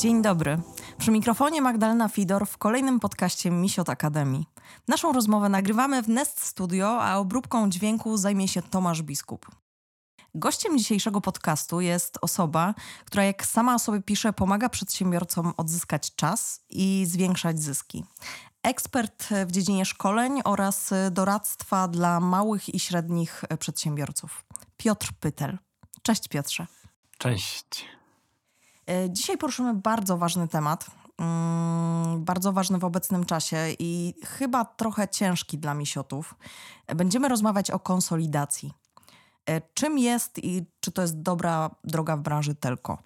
Dzień dobry. Przy mikrofonie Magdalena Fidor w kolejnym podcaście Misiot Akademii. Naszą rozmowę nagrywamy w Nest Studio, a obróbką dźwięku zajmie się Tomasz Biskup. Gościem dzisiejszego podcastu jest osoba, która jak sama o sobie pisze, pomaga przedsiębiorcom odzyskać czas i zwiększać zyski. Ekspert w dziedzinie szkoleń oraz doradztwa dla małych i średnich przedsiębiorców. Piotr Pytel. Cześć Piotrze. Cześć. E, dzisiaj poruszymy bardzo ważny temat, mm, bardzo ważny w obecnym czasie i chyba trochę ciężki dla misiotów. Będziemy rozmawiać o konsolidacji. E, czym jest i czy to jest dobra droga w branży telko?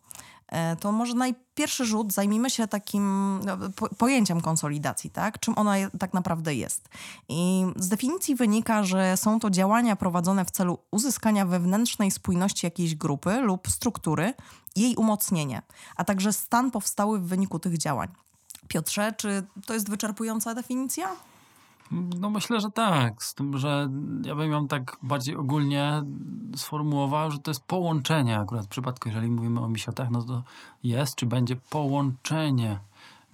E, to może najpierwszy rzut zajmijmy się takim no, pojęciem konsolidacji, tak? Czym ona tak naprawdę jest. I z definicji wynika, że są to działania prowadzone w celu uzyskania wewnętrznej spójności jakiejś grupy lub struktury, jej umocnienie, a także stan powstały w wyniku tych działań. Piotrze, czy to jest wyczerpująca definicja? No myślę, że tak. Z tym, że ja bym ją tak bardziej ogólnie sformułował, że to jest połączenie akurat w przypadku, jeżeli mówimy o misiotach, no to jest czy będzie połączenie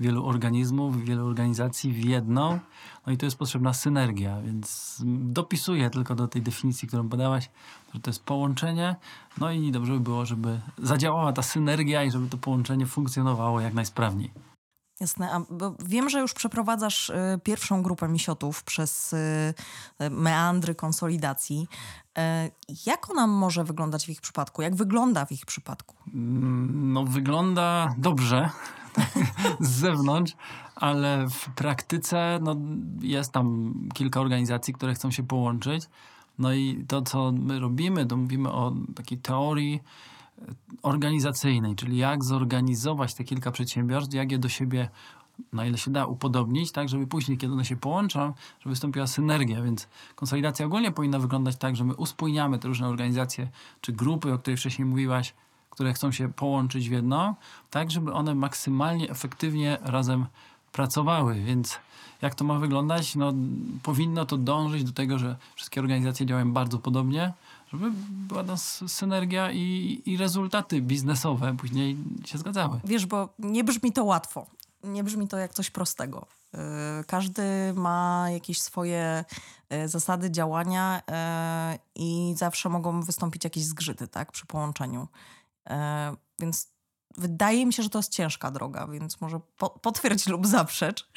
wielu organizmów, wielu organizacji w jedną. No i tu jest potrzebna synergia, więc dopisuję tylko do tej definicji, którą podałaś, że to jest połączenie. No i dobrze by było, żeby zadziałała ta synergia i żeby to połączenie funkcjonowało jak najsprawniej. Jasne, a wiem, że już przeprowadzasz y, pierwszą grupę misiotów przez y, meandry konsolidacji. Y, jak ona może wyglądać w ich przypadku? Jak wygląda w ich przypadku? Mm, no, wygląda dobrze z zewnątrz, ale w praktyce no, jest tam kilka organizacji, które chcą się połączyć. No i to, co my robimy, to mówimy o takiej teorii organizacyjnej, czyli jak zorganizować te kilka przedsiębiorstw, jak je do siebie na ile się da upodobnić, tak, żeby później, kiedy one się połączą, żeby wystąpiła synergia, więc konsolidacja ogólnie powinna wyglądać tak, że my uspójniamy te różne organizacje czy grupy, o której wcześniej mówiłaś, które chcą się połączyć w jedno, tak, żeby one maksymalnie efektywnie razem pracowały, więc jak to ma wyglądać? No, powinno to dążyć do tego, że wszystkie organizacje działają bardzo podobnie, żeby była ta synergia i, i rezultaty biznesowe później się zgadzały. Wiesz, bo nie brzmi to łatwo. Nie brzmi to jak coś prostego. Y, każdy ma jakieś swoje y, zasady działania y, i zawsze mogą wystąpić jakieś zgrzyty tak, przy połączeniu. Więc wydaje mi się, że to jest ciężka droga, więc może po, potwierdź lub zaprzecz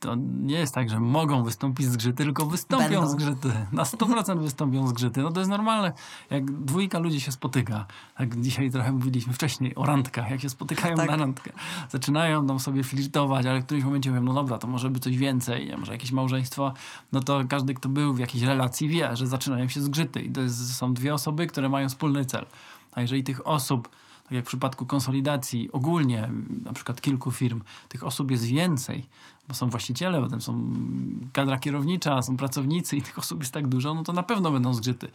to nie jest tak, że mogą wystąpić zgrzyty, tylko wystąpią Będą. zgrzyty. Na 100% wystąpią zgrzyty. No to jest normalne. Jak dwójka ludzi się spotyka, tak dzisiaj trochę mówiliśmy wcześniej o randkach, jak się spotykają tak. na randkę. Zaczynają tam sobie flirtować, ale w którymś momencie mówią, no dobra, to może by coś więcej, może jakieś małżeństwo. No to każdy, kto był w jakiejś relacji wie, że zaczynają się zgrzyty i to jest, są dwie osoby, które mają wspólny cel. A jeżeli tych osób tak jak w przypadku konsolidacji ogólnie, na przykład kilku firm, tych osób jest więcej, bo są właściciele, potem są kadra kierownicza, są pracownicy i tych osób jest tak dużo, no to na pewno będą zgrzyty.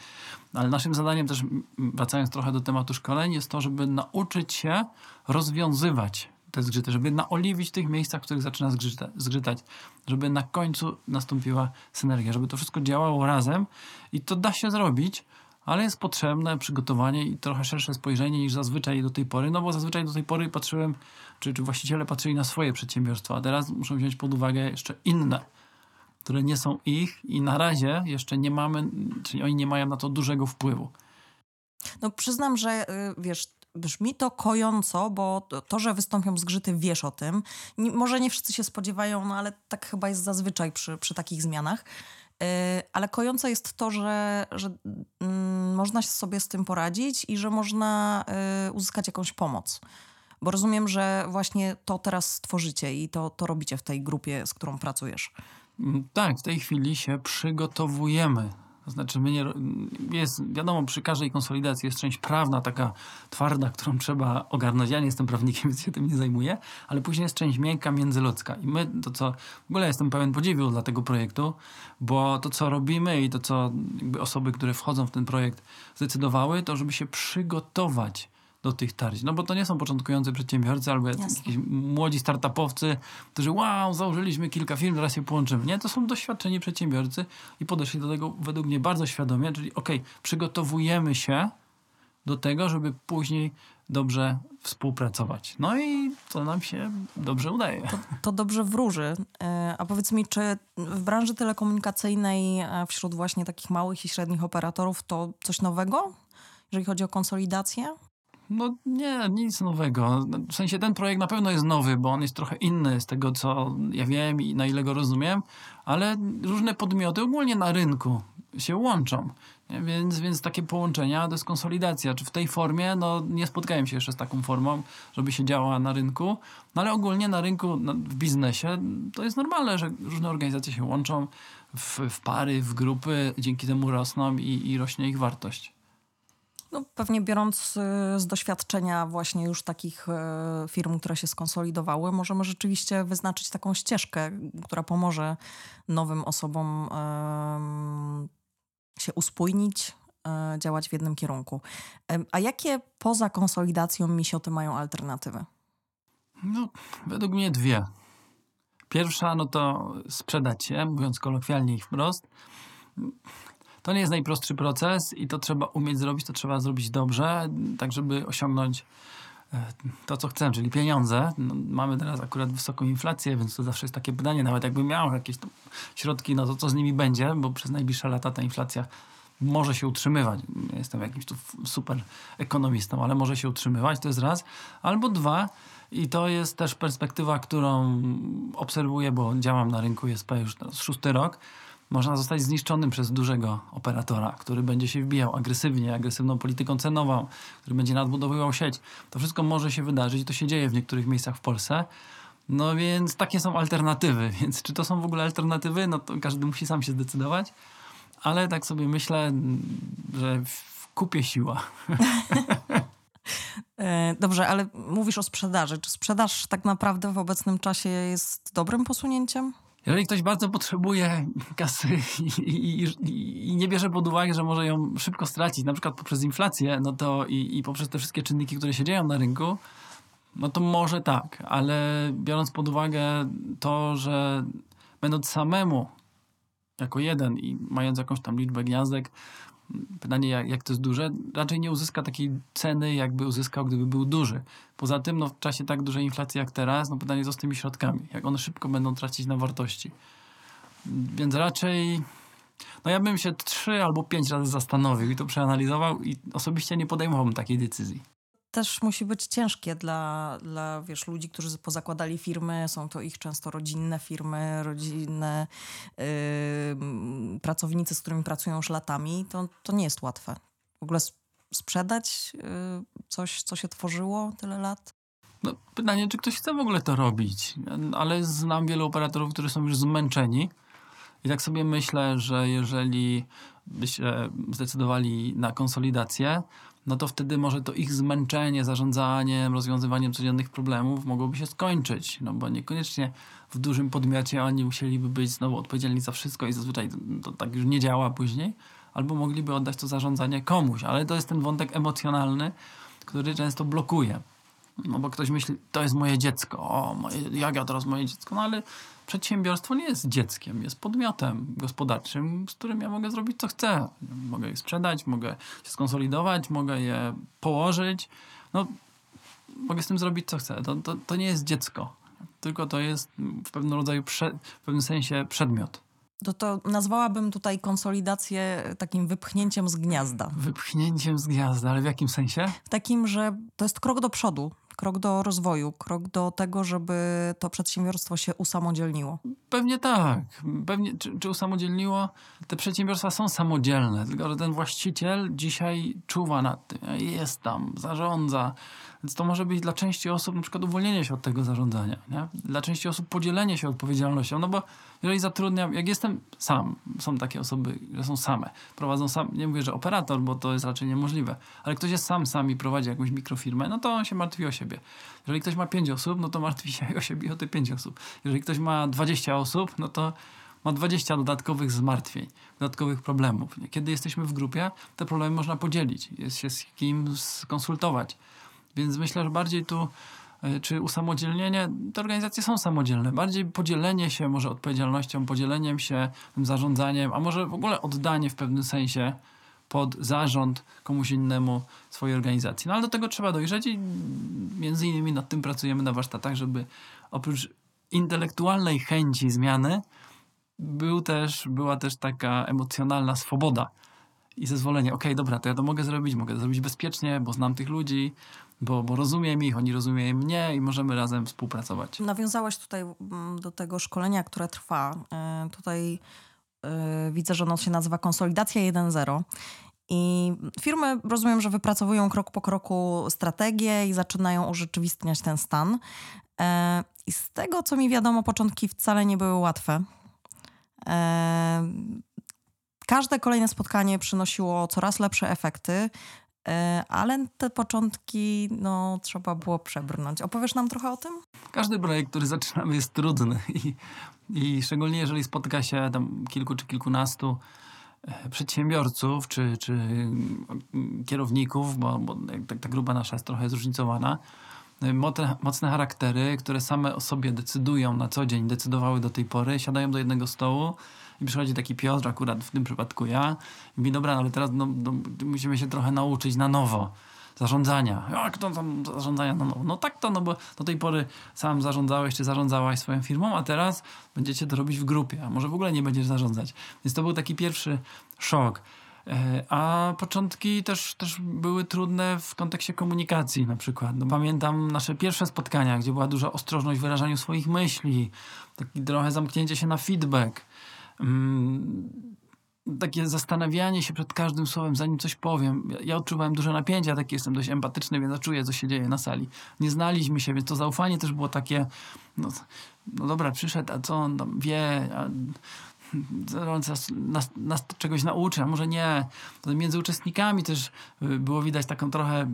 Ale naszym zadaniem też, wracając trochę do tematu szkoleń, jest to, żeby nauczyć się rozwiązywać te zgrzyty, żeby naoliwić tych miejscach, w których zaczyna zgrzyta, zgrzytać, żeby na końcu nastąpiła synergia, żeby to wszystko działało razem i to da się zrobić, ale jest potrzebne przygotowanie i trochę szersze spojrzenie niż zazwyczaj do tej pory, no bo zazwyczaj do tej pory patrzyłem, czy, czy właściciele patrzyli na swoje przedsiębiorstwa, a teraz muszą wziąć pod uwagę jeszcze inne, które nie są ich i na razie jeszcze nie mamy, czyli oni nie mają na to dużego wpływu. No przyznam, że y, wiesz, brzmi to kojąco, bo to, że wystąpią zgrzyty, wiesz o tym. Może nie wszyscy się spodziewają, no ale tak chyba jest zazwyczaj przy, przy takich zmianach. Y, ale kojące jest to, że, że mm, można sobie z tym poradzić i że można y, uzyskać jakąś pomoc. Bo rozumiem, że właśnie to teraz stworzycie i to, to robicie w tej grupie, z którą pracujesz. Mm, tak, w tej chwili się przygotowujemy to znaczy, my nie, jest, wiadomo, przy każdej konsolidacji jest część prawna, taka twarda, którą trzeba ogarnąć. Ja nie jestem prawnikiem, więc się tym nie zajmuję, ale później jest część miękka, międzyludzka. I my to, co w ogóle jestem pełen podziwu dla tego projektu, bo to, co robimy i to, co osoby, które wchodzą w ten projekt zdecydowały, to żeby się przygotować do tych tarć. No bo to nie są początkujący przedsiębiorcy albo jakieś młodzi startupowcy, którzy wow, założyliśmy kilka firm, teraz się połączymy. Nie, to są doświadczeni przedsiębiorcy i podeszli do tego według mnie bardzo świadomie, czyli okej, okay, przygotowujemy się do tego, żeby później dobrze współpracować. No i to nam się dobrze udaje. To, to dobrze wróży. E, a powiedz mi, czy w branży telekomunikacyjnej e, wśród właśnie takich małych i średnich operatorów to coś nowego, jeżeli chodzi o konsolidację? No nie, nic nowego. W sensie ten projekt na pewno jest nowy, bo on jest trochę inny z tego, co ja wiem i na ile go rozumiem, ale różne podmioty ogólnie na rynku się łączą. Więc, więc takie połączenia to jest konsolidacja. Czy w tej formie, no nie spotkałem się jeszcze z taką formą, żeby się działała na rynku, no ale ogólnie na rynku, w biznesie to jest normalne, że różne organizacje się łączą w, w pary, w grupy, dzięki temu rosną i, i rośnie ich wartość. No, pewnie biorąc y, z doświadczenia właśnie już takich y, firm, które się skonsolidowały, możemy rzeczywiście wyznaczyć taką ścieżkę, która pomoże nowym osobom się uspójnić, y, działać w jednym kierunku. A jakie poza konsolidacją misioty mają alternatywy? No, według mnie dwie. Pierwsza, no to sprzedać się, mówiąc kolokwialnie i wprost. To nie jest najprostszy proces i to trzeba umieć zrobić, to trzeba zrobić dobrze, tak żeby osiągnąć e, to, co chcemy, czyli pieniądze. No, mamy teraz akurat wysoką inflację, więc to zawsze jest takie pytanie, nawet jakby miał jakieś środki, no to co z nimi będzie, bo przez najbliższe lata ta inflacja może się utrzymywać. Nie jestem jakimś tu super ekonomistą, ale może się utrzymywać, to jest raz. Albo dwa, i to jest też perspektywa, którą obserwuję, bo działam na rynku ISP już teraz szósty rok, można zostać zniszczonym przez dużego operatora, który będzie się wbijał agresywnie, agresywną polityką cenową, który będzie nadbudowywał sieć. To wszystko może się wydarzyć i to się dzieje w niektórych miejscach w Polsce. No więc takie są alternatywy. Więc czy to są w ogóle alternatywy? No to każdy musi sam się zdecydować. Ale tak sobie myślę, że w kupie siła. E, dobrze, ale mówisz o sprzedaży. Czy sprzedaż tak naprawdę w obecnym czasie jest dobrym posunięciem? Jeżeli ktoś bardzo potrzebuje kasy i, i, i, nie bierze pod uwagę, że może ją szybko stracić, na przykład poprzez inflację, no to i, i poprzez te wszystkie czynniki, które się dzieją na rynku, no to może tak, ale biorąc pod uwagę to, że będąc samemu jako jeden i mając jakąś tam liczbę gniazdek, pytanie jak, jak to jest duże, raczej nie uzyska takiej ceny, jakby uzyskał, gdyby był duży. Poza tym, no, w czasie tak dużej inflacji jak teraz, no pytanie co z tymi środkami, jak one szybko będą tracić na wartości. Więc raczej, no ja bym się trzy albo pięć razy zastanowił i to przeanalizował i osobiście nie podejmowałbym takiej decyzji też musi być ciężkie dla, dla wiesz, ludzi, którzy pozakładali firmy. Są to ich często rodzinne firmy, rodzinne yy, pracownicy, z którymi pracują już latami. To, to nie jest łatwe. W ogóle sprzedać yy, coś, co się tworzyło tyle lat? No, pytanie, czy ktoś chce w ogóle to robić. Ale znam wielu operatorów, którzy są już zmęczeni. I tak sobie myślę, że jeżeli by się zdecydowali na konsolidację, no to wtedy może to ich zmęczenie zarządzaniem, rozwiązywaniem codziennych problemów mogłoby się skończyć. No bo niekoniecznie w dużym podmiocie oni musieliby być znowu odpowiedzialni za wszystko i zazwyczaj to tak już nie działa później, albo mogliby oddać to zarządzanie komuś, ale to jest ten wątek emocjonalny, który często blokuje. No bo ktoś myśli, to jest moje dziecko, o, moje, jak ja teraz moje dziecko, no ale przedsiębiorstwo nie jest dzieckiem, jest podmiotem gospodarczym, z którym ja mogę zrobić co chcę. Mogę je sprzedać, mogę się skonsolidować, mogę je położyć. No, mogę z tym zrobić co chcę. To, to, to nie jest dziecko, tylko to jest w pewnym rodzaju, prze, w pewnym sensie przedmiot. To, to nazwałabym tutaj konsolidację takim wypchnięciem z gniazda. Wypchnięciem z gniazda, ale w jakim sensie? W takim, że to jest krok do przodu krok do rozwoju, krok do tego, żeby to przedsiębiorstwo się usamodzielniło? Pewnie tak. Pewnie, czy, czy usamodzielniło? Te przedsiębiorstwa są samodzielne, tylko że ten właściciel dzisiaj czuwa nad tym, jest tam, zarządza. Więc to może być dla części osób na przykład uwolnienie się od tego zarządzania. Nie? Dla części osób podzielenie się odpowiedzialnością, no bo jeżeli zatrudniam, jak jestem sam, są takie osoby, że są same, prowadzą sam, nie mówię, że operator, bo to jest raczej niemożliwe, ale ktoś jest sam, sam i prowadzi jakąś mikrofirmę, no to on się martwi o siebie. Jeżeli ktoś ma pięć osób, no to martwi się o siebie i o te pięć osób. Jeżeli ktoś ma 20 osób, no to ma 20 dodatkowych zmartwień, dodatkowych problemów. Kiedy jesteśmy w grupie, te problemy można podzielić, jest się z kim skonsultować. Więc myślę, że bardziej tu E, czy usamodzielnienie, te organizacje są samodzielne. Bardziej podzielenie się może odpowiedzialnością, podzieleniem się tym zarządzaniem, a może w ogóle oddanie w pewnym sensie pod zarząd komuś innemu swojej organizacji. No ale do tego trzeba dojrzeć i między innymi nad tym pracujemy na warsztatach, żeby oprócz intelektualnej chęci zmiany był też, była też taka emocjonalna swoboda i zezwolenie. Okej, okay, dobra, to ja to mogę zrobić, mogę to zrobić bezpiecznie, bo znam tych ludzi, bo, bo rozumiem ich, oni rozumieją mnie i możemy razem współpracować. Nawiązałaś tutaj mm, do tego szkolenia, które trwa. E, tutaj e, widzę, że ono się nazywa Konsolidacja 1.0. I firmy rozumiem, że wypracowują krok po kroku strategię i zaczynają urzeczywistniać ten stan. E, I z tego, co mi wiadomo, początki wcale nie były łatwe. Każde kolejne spotkanie przynosiło coraz lepsze efekty. E, ale te początki no, trzeba było przebrnąć. Opowiesz nam trochę o tym? Każdy projekt, który zaczynamy jest trudny i, i szczególnie jeżeli spotyka się tam kilku czy kilkunastu e, przedsiębiorców czy, czy mm, kierowników, bo, bo ta, ta grupa nasza jest trochę zróżnicowana, e, mocne, mocne charaktery, które same o sobie decydują na co dzień, decydowały do tej pory, siadają do jednego stołu i przychodzi taki Piotr, akurat w tym przypadku ja, i mówi, dobra, no ale teraz no, no, musimy się trochę nauczyć na nowo zarządzania. Jak to tam zarządzania na nowo? No tak to, no bo do tej pory sam zarządzałeś czy zarządzałaś swoją firmą, a teraz będziecie to robić w grupie, a może w ogóle nie będziesz zarządzać. Więc to był taki pierwszy szok. E, a początki też, też były trudne w kontekście komunikacji na przykład. No, pamiętam nasze pierwsze spotkania, gdzie była duża ostrożność w wyrażaniu swoich myśli, taki trochę zamknięcie się na feedback. Mm, takie zastanawianie się przed każdym słowem, zanim coś powiem. Ja, odczuwałem duże napięcie, ja taki jestem dość empatyczny, więc czuję, co się dzieje na sali. Nie znaliśmy się, więc to zaufanie też było takie, no, no dobra, przyszedł, a co on tam wie, a, nas, nas, nas czegoś nauczy, a może nie. Między uczestnikami też y, było widać taką trochę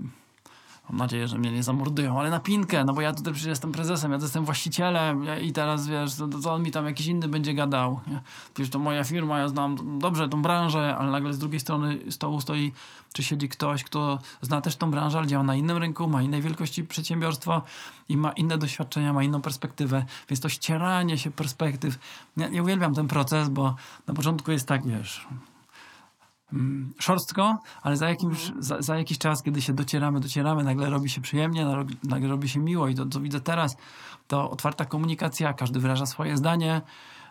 Mam nadzieję, że mnie nie zamordują, ale na pinkę, no bo ja tutaj przecież jestem prezesem, ja jestem właścicielem i teraz wiesz, to on mi tam jakiś inny będzie gadał. Nie? To moja firma, ja znam dobrze tą branżę, ale nagle z drugiej strony stołu stoi, czy siedzi ktoś, kto zna też tą branżę, ale działa na innym rynku, ma innej wielkości przedsiębiorstwo i ma inne doświadczenia, ma inną perspektywę, więc to ścieranie się perspektyw, ja, ja uwielbiam ten proces, bo na początku jest tak, wiesz, szorstko, ale za, jakimś, za, za, jakiś czas, kiedy się docieramy, docieramy, nagle robi się przyjemnie, nagle robi się miło i to, co widzę teraz, to otwarta komunikacja, każdy wyraża swoje zdanie,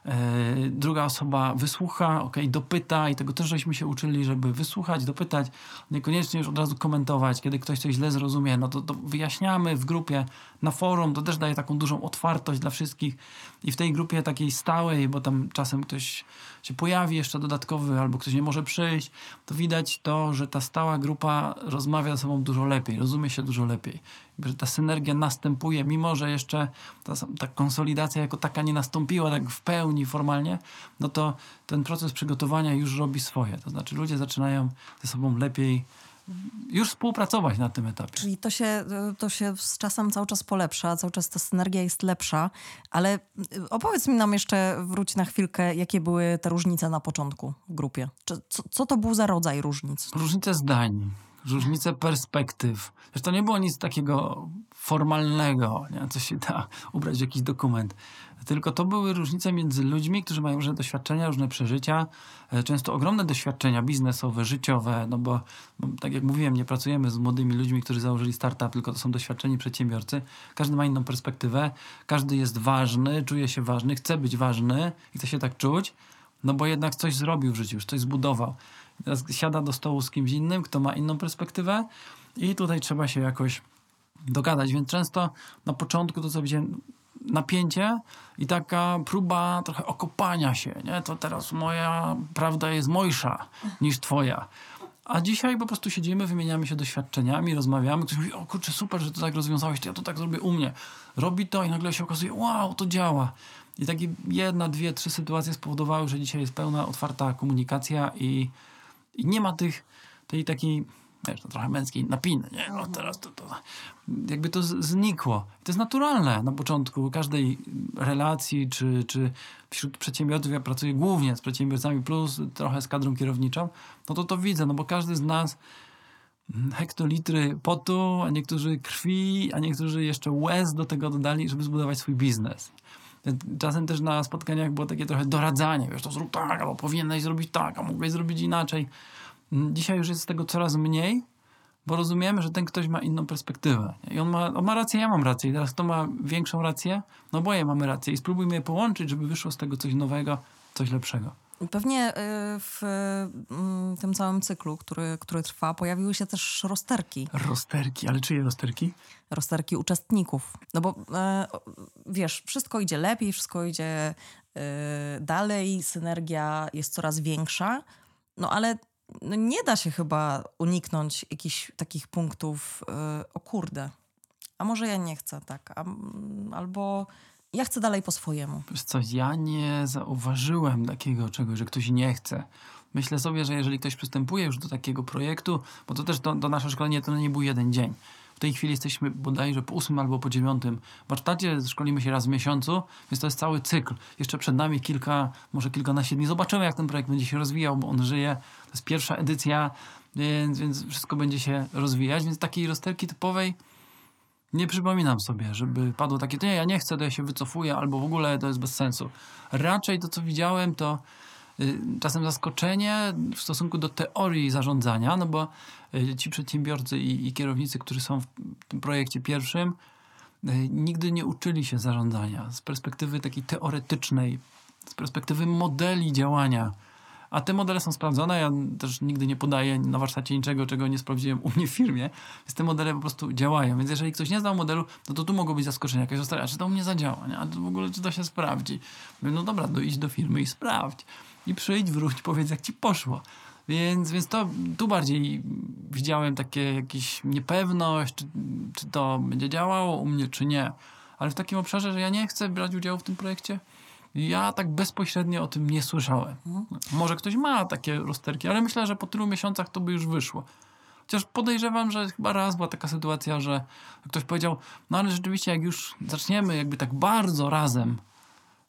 E, druga osoba wysłucha, ok, dopyta i tego też żeśmy się uczyli, żeby wysłuchać, dopytać, niekoniecznie już od razu komentować, kiedy ktoś coś źle zrozumie, no to, to wyjaśniamy w grupie, na forum, to też daje taką dużą otwartość dla wszystkich i w tej grupie takiej stałej, bo tam czasem ktoś się pojawi jeszcze dodatkowy albo ktoś nie może przyjść, to widać to, że ta stała grupa rozmawia ze sobą dużo lepiej, rozumie się dużo lepiej że ta synergia następuje, mimo że jeszcze ta, ta, konsolidacja jako taka nie nastąpiła tak w pełni formalnie, no to ten proces przygotowania już robi swoje. To znaczy ludzie zaczynają ze sobą lepiej już współpracować na tym etapie. Czyli to się, to się z czasem cały czas polepsza, cały czas ta synergia jest lepsza, ale opowiedz mi nam jeszcze, wróć na chwilkę, jakie były te różnice na początku w grupie? Co, co to był za rodzaj różnic? Różnice zdań różnice perspektyw. Zresztą to nie było nic takiego formalnego, nie? co się da ubrać w jakiś dokument. Tylko to były różnice między ludźmi, którzy mają różne doświadczenia, różne przeżycia, e, często ogromne doświadczenia biznesowe, życiowe, no bo, bo tak jak mówiłem, nie pracujemy z młodymi ludźmi, którzy założyli startup, tylko to są doświadczeni przedsiębiorcy. Każdy ma inną perspektywę, każdy jest ważny, czuje się ważny, chce być ważny i chce się tak czuć, no bo jednak coś zrobił w życiu, już coś zbudował. Siada do stołu z kimś innym, kto ma inną perspektywę i tutaj trzeba się jakoś dogadać. Więc często na początku to co widziałem napięcie i taka próba trochę okopania się, nie? To teraz moja prawda jest mojsza niż twoja. A dzisiaj po prostu siedzimy, wymieniamy się doświadczeniami, rozmawiamy. Ktoś mówi, o kurczę, super, że to tak rozwiązałeś, to ja to tak zrobię u mnie. Robi to i nagle się okazuje, wow, to działa. I takie jedna, dwie, trzy sytuacje spowodowały, że dzisiaj jest pełna, otwarta komunikacja i i nie ma tych, tej takiej, wiesz, to trochę męskiej napiny, nie? O, teraz to, to, jakby to znikło. To jest naturalne na początku każdej relacji, czy, czy wśród przedsiębiorców, ja pracuję głównie z przedsiębiorcami, plus trochę z kadrą kierowniczą, no to to widzę, no bo każdy z nas hektolitry potu, a niektórzy krwi, a niektórzy jeszcze łez do tego dodali, żeby zbudować swój biznes. Czasem też na spotkaniach było takie trochę doradzanie, wiesz, to zrób tak, albo powinieneś zrobić tak, a mógłbyś zrobić inaczej. Mm, dzisiaj już jest tego coraz mniej, bo rozumiemy, że ten ktoś ma inną perspektywę. I on ma, on ma rację, ja mam rację. I teraz kto ma większą rację? No boję mamy rację. I spróbujmy je połączyć, żeby wyszło z tego coś nowego, coś lepszego. Pewnie y, w mm, tym całym cyklu, który, który trwa, pojawiły się też rozterki. Rozterki, ale czyje rozterki? Rozterki uczestników. No bo e, wiesz, wszystko idzie lepiej, wszystko idzie e, dalej, synergia jest coraz większa, no ale no nie da się chyba uniknąć jakichś takich punktów, e, o kurde, a może ja nie chcę tak, a, albo ja chcę dalej po swojemu. Wiesz co, ja nie zauważyłem takiego czegoś, że ktoś nie chce. Myślę sobie, że jeżeli ktoś przystępuje już do takiego projektu, bo to też do, do nasze szkolenie to nie był jeden dzień. W tej chwili jesteśmy bodajże po ósmym albo po dziewiątym warsztacie, szkolimy się raz w miesiącu, więc to jest cały cykl. Jeszcze przed nami kilka, może kilkanaście dni. Zobaczymy, jak ten projekt będzie się rozwijał, bo on żyje. To jest pierwsza edycja, więc, więc wszystko będzie się rozwijać. Więc takiej rozterki typowej nie przypominam sobie, żeby padło takie, nie, ja nie chcę, to ja się wycofuję, albo w ogóle to jest bez sensu. Raczej to, co widziałem, to y, czasem zaskoczenie w stosunku do teorii zarządzania, no bo y, ci przedsiębiorcy i, i, kierownicy, którzy są w tym projekcie pierwszym, y, nigdy nie uczyli się zarządzania z perspektywy takiej teoretycznej, z perspektywy modeli działania a te modele są sprawdzone. Ja też nigdy nie podaję na warsztacie niczego, czego nie sprawdziłem u mnie w firmie. Więc te modele po prostu działają. Więc jeżeli ktoś nie znał modelu, no to tu mogą być zaskoczenia. Jakaś została, a czy to u mnie zadziała? Nie? A to w ogóle czy to się sprawdzi? Mówię, no dobra, to idź do firmy i sprawdź. I przyjdź, wróć, powiedz jak ci poszło. Więc, więc to tu bardziej widziałem takie jakieś niepewność, czy, czy to będzie działało u mnie, czy nie. Ale w takim obszarze, że ja nie chcę brać udziału w tym projekcie, ja tak bezpośrednio o tym nie słyszałem. Mhm. Może ktoś ma takie rozterki, ale myślę, że po tylu miesiącach to by już wyszło. Chociaż podejrzewam, że chyba raz była taka sytuacja, że ktoś powiedział, no ale rzeczywiście jak już zaczniemy jakby tak bardzo razem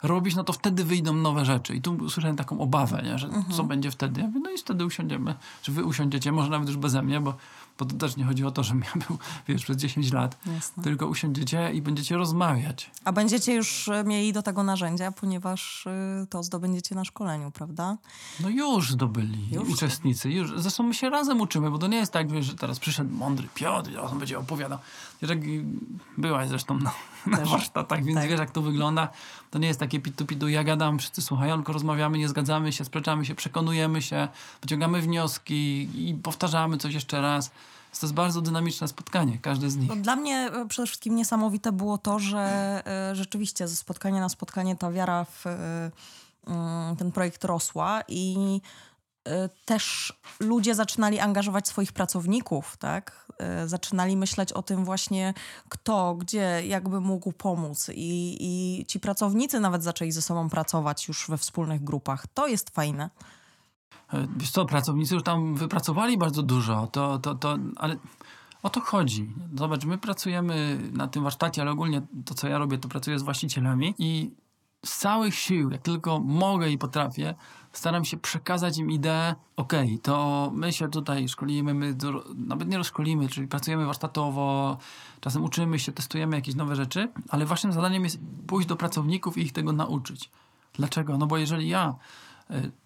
robić, no to wtedy wyjdą nowe rzeczy. I tu usłyszałem taką obawę, nie? że mhm. co będzie wtedy. Ja mówię, no i wtedy usiądziemy, że wy usiądziecie, może nawet już beze mnie, bo bo to też nie chodzi o to, że ja był, wiesz, przez 10 lat. Jasne. Tylko usiądziecie i będziecie rozmawiać. A będziecie już e, mieli do tego narzędzia, ponieważ e, to zdobędziecie na szkoleniu, prawda? No już zdobyli już? uczestnicy. Już. Zresztą my się razem uczymy, bo to nie jest tak, wiesz, że teraz przyszedł mądry Piotr i on będzie opowiadał. Jak byłaś zresztą na, na warsztatach, więc tak. wiesz, jak to wygląda. To nie jest takie pitu-pitu, ja gadam, wszyscy słuchają, tylko rozmawiamy, nie zgadzamy się, sprzeczamy się, przekonujemy się, wyciągamy wnioski i powtarzamy coś jeszcze raz. To jest bardzo dynamiczne spotkanie, każde z nich. No, dla mnie e, przede wszystkim niesamowite było to, że e, rzeczywiście ze spotkania na spotkanie ta wiara w e, mm, ten projekt rosła i też ludzie zaczynali angażować swoich pracowników, tak? Zaczynali myśleć o tym właśnie, kto, gdzie, jakby mógł pomóc. I, I ci pracownicy nawet zaczęli ze sobą pracować już we wspólnych grupach. To jest fajne. Wiesz co, pracownicy już tam wypracowali bardzo dużo, to, to, to, ale o to chodzi. Zobacz, my pracujemy na tym warsztacie, ale ogólnie to, co ja robię, to pracuję z właścicielami i z całych sił, jak tylko mogę i potrafię, staram się przekazać im ideę, okej, okay, to my się tutaj szkolimy, my do, nawet nie rozszkolimy, czyli pracujemy warsztatowo, czasem uczymy się, testujemy jakieś nowe rzeczy, ale waszym zadaniem jest pójść do pracowników i ich tego nauczyć. Dlaczego? No bo jeżeli ja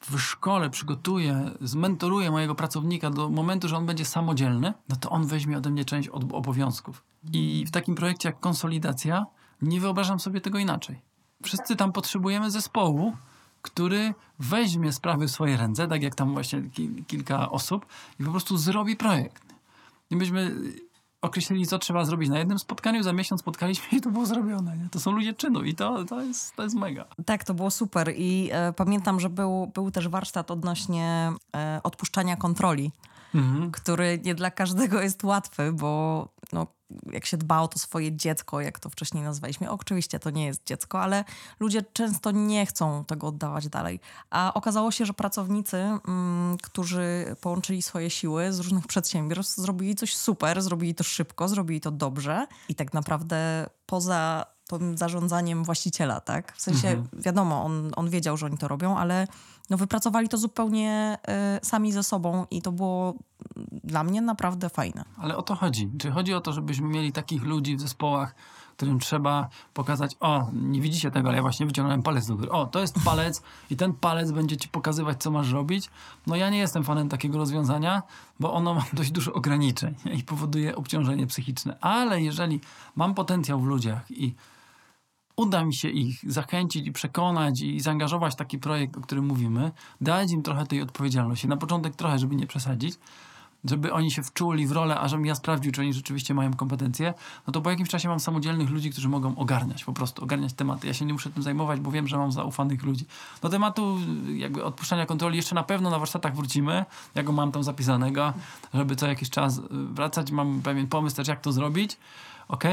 w szkole przygotuję, zmentoruję mojego pracownika do momentu, że on będzie samodzielny, no to on weźmie ode mnie część obowiązków. I w takim projekcie jak konsolidacja nie wyobrażam sobie tego inaczej. Wszyscy tam potrzebujemy zespołu, który weźmie sprawy w swoje ręce, tak jak tam właśnie kilka osób i po prostu zrobi projekt. I myśmy określili, co trzeba zrobić na jednym spotkaniu, za miesiąc spotkaliśmy i to było zrobione. Nie? To są ludzie czynu i to, to, jest, to jest mega. Tak, to było super i e, pamiętam, że był, był też warsztat odnośnie e, odpuszczania kontroli mhm. który nie dla każdego jest łatwy, bo no, jak się dba o to swoje dziecko, jak to wcześniej nazwaliśmy, oczywiście to nie jest dziecko, ale ludzie często nie chcą tego oddawać dalej. A okazało się, że pracownicy, mm, którzy połączyli swoje siły z różnych przedsiębiorstw, zrobili coś super, zrobili to szybko, zrobili to dobrze i tak naprawdę poza tym zarządzaniem właściciela, tak? W sensie, mhm. wiadomo, on, on wiedział, że oni to robią, ale no wypracowali to zupełnie y, sami ze sobą i to było dla mnie naprawdę fajne. Ale o to chodzi. Czy chodzi o to, żebyśmy mieli takich ludzi w zespołach, którym trzeba pokazać, o, nie widzicie tego, ale ja właśnie wyciągnąłem palec do góry. O, to jest palec i ten palec będzie ci pokazywać, co masz robić. No ja nie jestem fanem takiego rozwiązania, bo ono ma dość dużo ograniczeń i powoduje obciążenie psychiczne. Ale jeżeli mam potencjał w ludziach i uda mi się ich zachęcić i przekonać i zaangażować w taki projekt, o którym mówimy, dać im trochę tej odpowiedzialności. Na początek trochę, żeby nie przesadzić, żeby oni się wczuli w rolę, a żebym ja sprawdził, czy oni rzeczywiście mają kompetencje, no to po jakimś czasie mam samodzielnych ludzi, którzy mogą ogarniać, po prostu ogarniać tematy. Ja się nie muszę tym zajmować, bo wiem, że mam zaufanych ludzi. Do tematu jakby odpuszczania kontroli jeszcze na pewno na warsztatach wrócimy. Ja go mam tam zapisanego, żeby co jakiś czas wracać. Mam pewien pomysł też, jak to zrobić ok,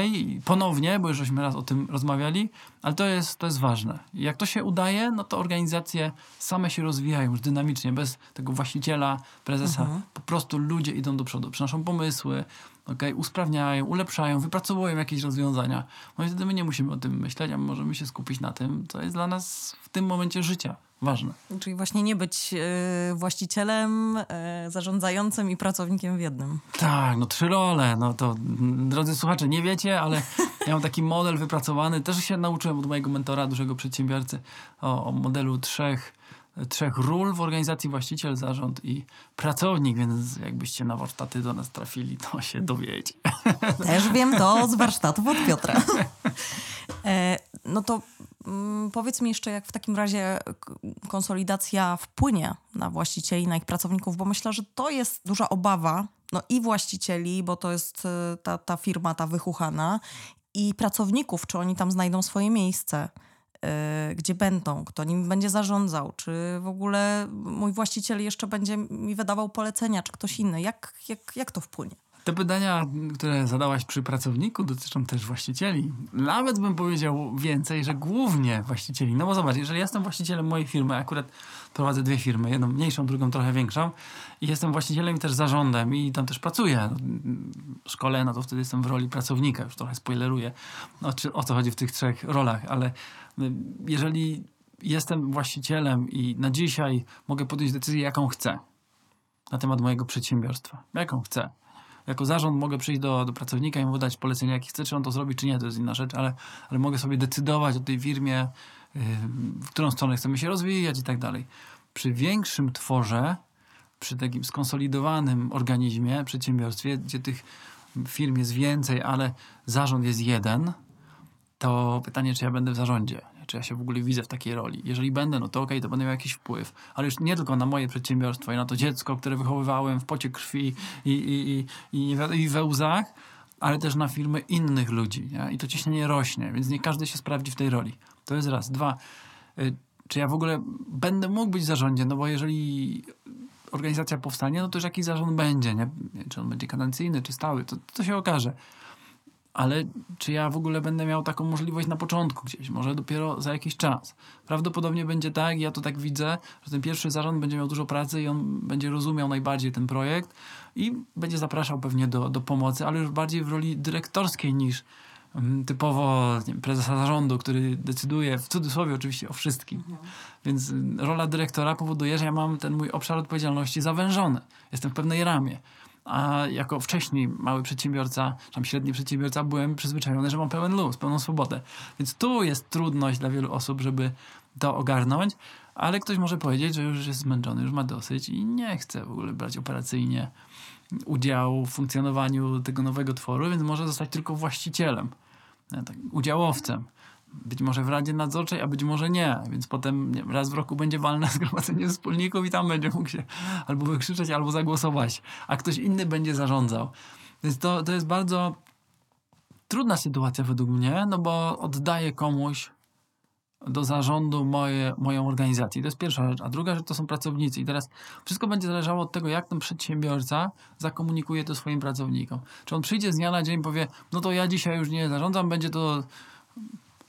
ponownie, bo już żeśmy raz o tym rozmawiali, ale to jest, to jest ważne. Jak to się udaje, no to organizacje same się rozwijają już dynamicznie, bez tego właściciela, prezesa. Mhm. Po prostu ludzie idą do przodu, przynoszą pomysły, okay, usprawniają, ulepszają, wypracowują jakieś rozwiązania. No i wtedy my nie musimy o tym myśleć, a możemy się skupić na tym, co jest dla nas w tym momencie życia ważne. Czyli właśnie nie być y, właścicielem, y, zarządzającym i pracownikiem w jednym. Tak, no trzy role. No to, drodzy słuchacze, nie wiecie, ale ja mam taki model wypracowany. Też się nauczyłem od mojego mentora, dużego przedsiębiorcy, o, o modelu trzech trzech ról w organizacji właściciel, zarząd i pracownik, więc jakbyście na warsztaty do nas trafili, to się dowiecie. Też wiem to z warsztatów od Piotra. E, no to mm, powiedz mi jeszcze, jak w takim razie konsolidacja wpłynie na właścicieli, na ich pracowników, bo myślę, że to jest duża obawa no i właścicieli, bo to jest e, ta, ta firma, ta wychuchana, i pracowników, czy oni tam znajdą swoje miejsce. Y, gdzie będą, kto nim będzie zarządzał, czy w ogóle mój właściciel jeszcze będzie mi wydawał polecenia, czy ktoś inny. Jak, jak, jak to wpłynie? Te pytania, które zadałaś przy pracowniku, dotyczą też właścicieli. Nawet bym powiedział więcej, że głównie właścicieli. No bo zobacz, jeżeli jestem właścicielem mojej firmy, akurat prowadzę dwie firmy, jedną mniejszą, drugą trochę większą i jestem właścicielem i też zarządem i tam też pracuję. Szkole, no to wtedy jestem w roli pracownika, już trochę spoileruję o, o co chodzi w tych trzech rolach, ale jeżeli jestem właścicielem i na dzisiaj mogę podjąć decyzję, jaką chcę na temat mojego przedsiębiorstwa, jaką chcę, jako zarząd mogę przyjść do, do pracownika i mu dać polecenie, jakie chce, czy on to zrobi, czy nie, to jest inna rzecz, ale, ale mogę sobie decydować o tej firmie, w którą stronę chcemy się rozwijać i tak dalej. Przy większym tworze, przy takim skonsolidowanym organizmie, przedsiębiorstwie, gdzie tych firm jest więcej, ale zarząd jest jeden, to pytanie, czy ja będę w zarządzie czy ja się w ogóle widzę w takiej roli. Jeżeli będę, no to okej, okay, to będę miał jakiś wpływ, ale już nie tylko na moje przedsiębiorstwo i na to dziecko, które wychowywałem w pocie krwi i, i, i, i, we łzach, ale też na firmy innych ludzi. Nie? I to ciśnienie rośnie, więc nie każdy się sprawdzi w tej roli. To jest raz. Dwa, y, czy ja w ogóle będę mógł być w zarządzie, no bo jeżeli organizacja powstanie, no to już jakiś zarząd będzie, nie? Czy on będzie kadencyjny, czy stały, to, to się okaże ale czy ja w ogóle będę miał taką możliwość na początku gdzieś, może dopiero za jakiś czas. Prawdopodobnie będzie tak, ja to tak widzę, że ten pierwszy zarząd będzie miał dużo pracy i on będzie rozumiał najbardziej ten projekt i będzie zapraszał pewnie do, do pomocy, ale już bardziej w roli dyrektorskiej niż mm, typowo wiem, prezesa zarządu, który decyduje, w cudzysłowie oczywiście, o wszystkim. Mhm. Więc y, rola dyrektora powoduje, że ja mam ten mój obszar odpowiedzialności zawężony. Jestem w pewnej ramie a jako wcześniej mały przedsiębiorca, czy tam średni przedsiębiorca, byłem przyzwyczajony, że mam pełen luz, pełną swobodę. Więc tu jest trudność dla wielu osób, żeby to ogarnąć, ale ktoś może powiedzieć, że już jest zmęczony, już ma dosyć i nie chce w ogóle brać operacyjnie udziału w funkcjonowaniu tego nowego tworu, więc może zostać tylko właścicielem, tak, udziałowcem być może w Radzie Nadzorczej, a być może nie. Więc potem nie, raz w roku będzie walne zgromadzenie wspólników i tam będzie mógł się albo wykrzyczeć, albo zagłosować, a ktoś inny będzie zarządzał. Więc to, to jest bardzo trudna sytuacja według mnie, no bo oddaję komuś do zarządu moje, moją organizację. To jest pierwsza rzecz. A druga rzecz to są pracownicy. I teraz wszystko będzie zależało od tego, jak ten przedsiębiorca zakomunikuje to swoim pracownikom. Czy on przyjdzie z dnia na dzień i powie, no to ja dzisiaj już nie zarządzam, będzie to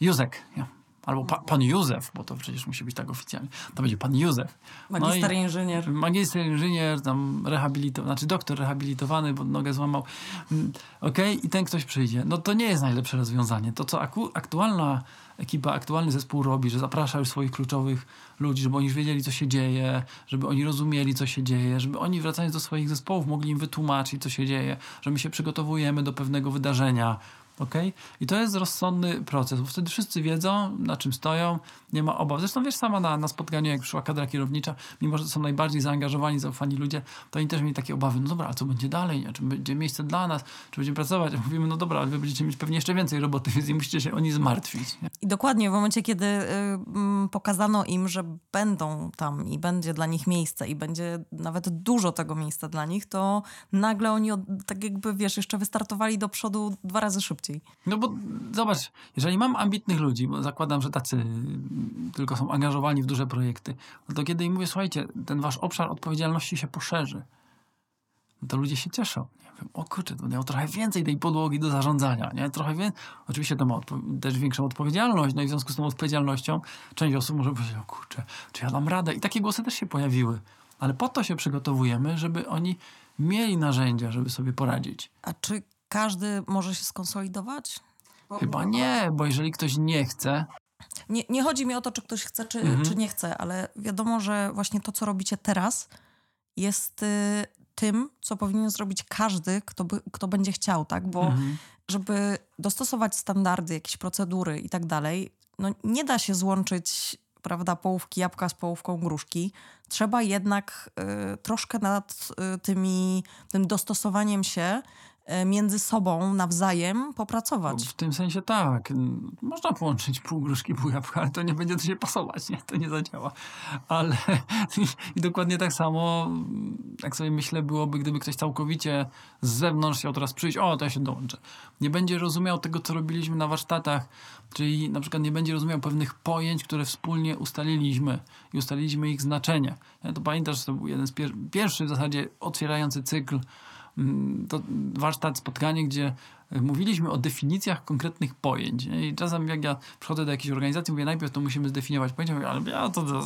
Józek. Ja. Albo pa, pan Józef, bo to przecież musi być tak oficjalnie. To będzie pan Józef. Magister no inżynier. Magister inżynier, tam rehabilitowany, znaczy doktor rehabilitowany, bo nogę złamał. Mm, okej, okay? i ten ktoś przyjdzie. No to nie jest najlepsze rozwiązanie. To, co aktualna ekipa, aktualny zespół robi, że zaprasza już swoich kluczowych ludzi, żeby oni już wiedzieli, co się dzieje, żeby oni rozumieli, co się dzieje, żeby oni wracając do swoich zespołów mogli im wytłumaczyć, co się dzieje, że my się przygotowujemy do pewnego wydarzenia, Okay? I to jest rozsądny proces, bo wtedy wszyscy wiedzą, na czym stoją, nie ma obaw. Zresztą wiesz, sama na, na spotkaniu, jak przyszła kadra kierownicza, mimo że są najbardziej zaangażowani, zaufani ludzie, to oni też mieli takie obawy, no dobra, a co będzie dalej? Nie? Czy będzie miejsce dla nas? Czy będziemy pracować? Mówimy, no dobra, ale wy będziecie mieć pewnie jeszcze więcej roboty, więc nie musicie się o nie zmartwić. Nie? I dokładnie w momencie, kiedy y, y, pokazano im, że będą tam i będzie dla nich miejsce i będzie nawet dużo tego miejsca dla nich, to nagle oni od, tak jakby, wiesz, jeszcze wystartowali do przodu dwa razy szybciej. No bo zobacz, jeżeli mam ambitnych ludzi, bo zakładam, że tacy tylko są angażowani w duże projekty, no to kiedy im mówię, słuchajcie, ten wasz obszar odpowiedzialności się poszerzy, no to ludzie się cieszą. Nie wiem, o kurczę, to miał trochę więcej tej podłogi do zarządzania, nie? Trochę więcej. Oczywiście to ma też większą odpowiedzialność, no i w związku z tą odpowiedzialnością część osób może powiedzieć, o kurczę, czy ja dam radę? I takie głosy też się pojawiły. Ale po to się przygotowujemy, żeby oni mieli narzędzia, żeby sobie poradzić. A czy każdy może się skonsolidować? Chyba nie, bo jeżeli ktoś nie chce. Nie, nie chodzi mi o to, czy ktoś chce, czy, mhm. czy nie chce, ale wiadomo, że właśnie to, co robicie teraz, jest y, tym, co powinien zrobić każdy, kto, by, kto będzie chciał, tak? Bo mhm. żeby dostosować standardy, jakieś procedury i tak dalej, no nie da się złączyć prawda, połówki jabłka z połówką gruszki. Trzeba jednak y, troszkę nad y, tymi, tym dostosowaniem się między sobą nawzajem popracować. W tym sensie tak. Można połączyć pół gruszki, pół jabłka, ale to nie będzie to się pasować, nie? To nie zadziała. Ale i, dokładnie tak samo, jak sobie myślę, byłoby, gdyby ktoś całkowicie z zewnątrz chciał teraz przyjść, o, to ja się dołączę. Nie będzie rozumiał tego, co robiliśmy na warsztatach, czyli na przykład nie będzie rozumiał pewnych pojęć, które wspólnie ustaliliśmy i ustaliliśmy ich znaczenie. Ja to pamiętasz, to był jeden z pier pierwszy w zasadzie otwierający cykl to warsztat, spotkanie, gdzie mówiliśmy o definicjach konkretnych pojęć. I czasem jak ja przychodzę do jakiejś organizacji, mówię najpierw to musimy zdefiniować pojęcie, mówię, ale ja, to, to,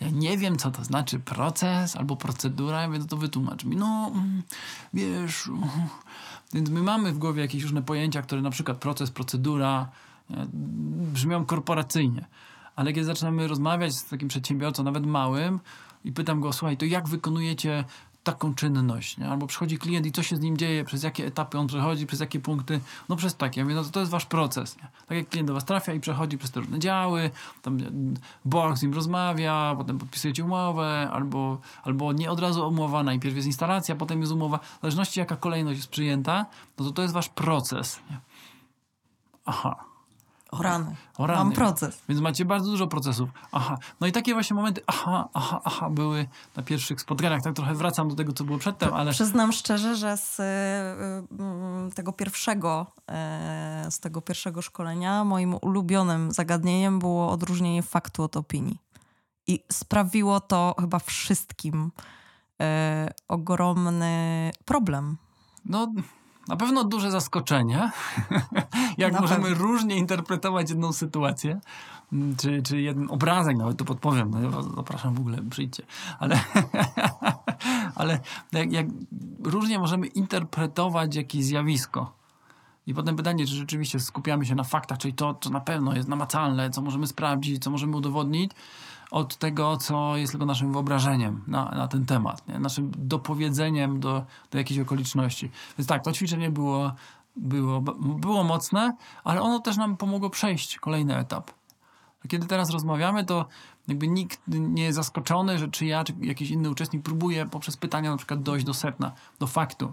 ja nie wiem, co to znaczy proces albo procedura, ja mówię, to, to wytłumacz mi. No, mm, wiesz... Więc my mamy w głowie jakieś różne pojęcia, które na przykład proces, procedura brzmią korporacyjnie. Ale kiedy zaczynamy rozmawiać z takim przedsiębiorcą, nawet małym, i pytam go, słuchaj, to jak wykonujecie taką czynność, nie? albo przychodzi klient i co się z nim dzieje, przez jakie etapy on przechodzi, przez jakie punkty, no przez takie. Ja mówię, no to, to jest wasz proces. Nie? Tak jak klient do was trafia i przechodzi przez te różne działy, tam Borg z nim rozmawia, potem podpisujecie umowę, albo, albo nie od razu umowa, najpierw jest instalacja, potem jest umowa. W zależności jaka kolejność jest przyjęta, no to to jest wasz proces. Nie? Aha. O rany. O rany. Mam proces. Więc macie bardzo dużo procesów. Aha. No i takie właśnie momenty, aha, aha, aha, były na pierwszych spotkaniach. Tak trochę wracam do tego, co było przedtem, ale... Przyznam szczerze, że z y, tego pierwszego, y, z tego pierwszego szkolenia moim ulubionym zagadnieniem było odróżnienie faktu od opinii. I sprawiło to chyba wszystkim y, ogromny problem. No na pewno duże zaskoczenie, jak na możemy pewno. różnie interpretować jedną sytuację, mm, czy, czy jeden obrazek, nawet tu podpowiem, no, zapraszam w ogóle, przyjdźcie, ale, ale jak, jak różnie możemy interpretować jakieś zjawisko. I potem pytanie, czy rzeczywiście skupiamy się na faktach, czyli to, co na pewno jest namacalne, co możemy sprawdzić, co możemy udowodnić, od tego, co jest tylko naszym wyobrażeniem na, na ten temat, nie? naszym dopowiedzeniem do, do jakiejś okoliczności. Więc tak, to ćwiczenie było, było, było mocne, ale ono też nam pomogło przejść kolejny etap. Kiedy teraz rozmawiamy, to jakby nikt nie jest zaskoczony, że czy ja, czy jakiś inny uczestnik próbuje poprzez pytania na przykład dojść do setna, do faktu,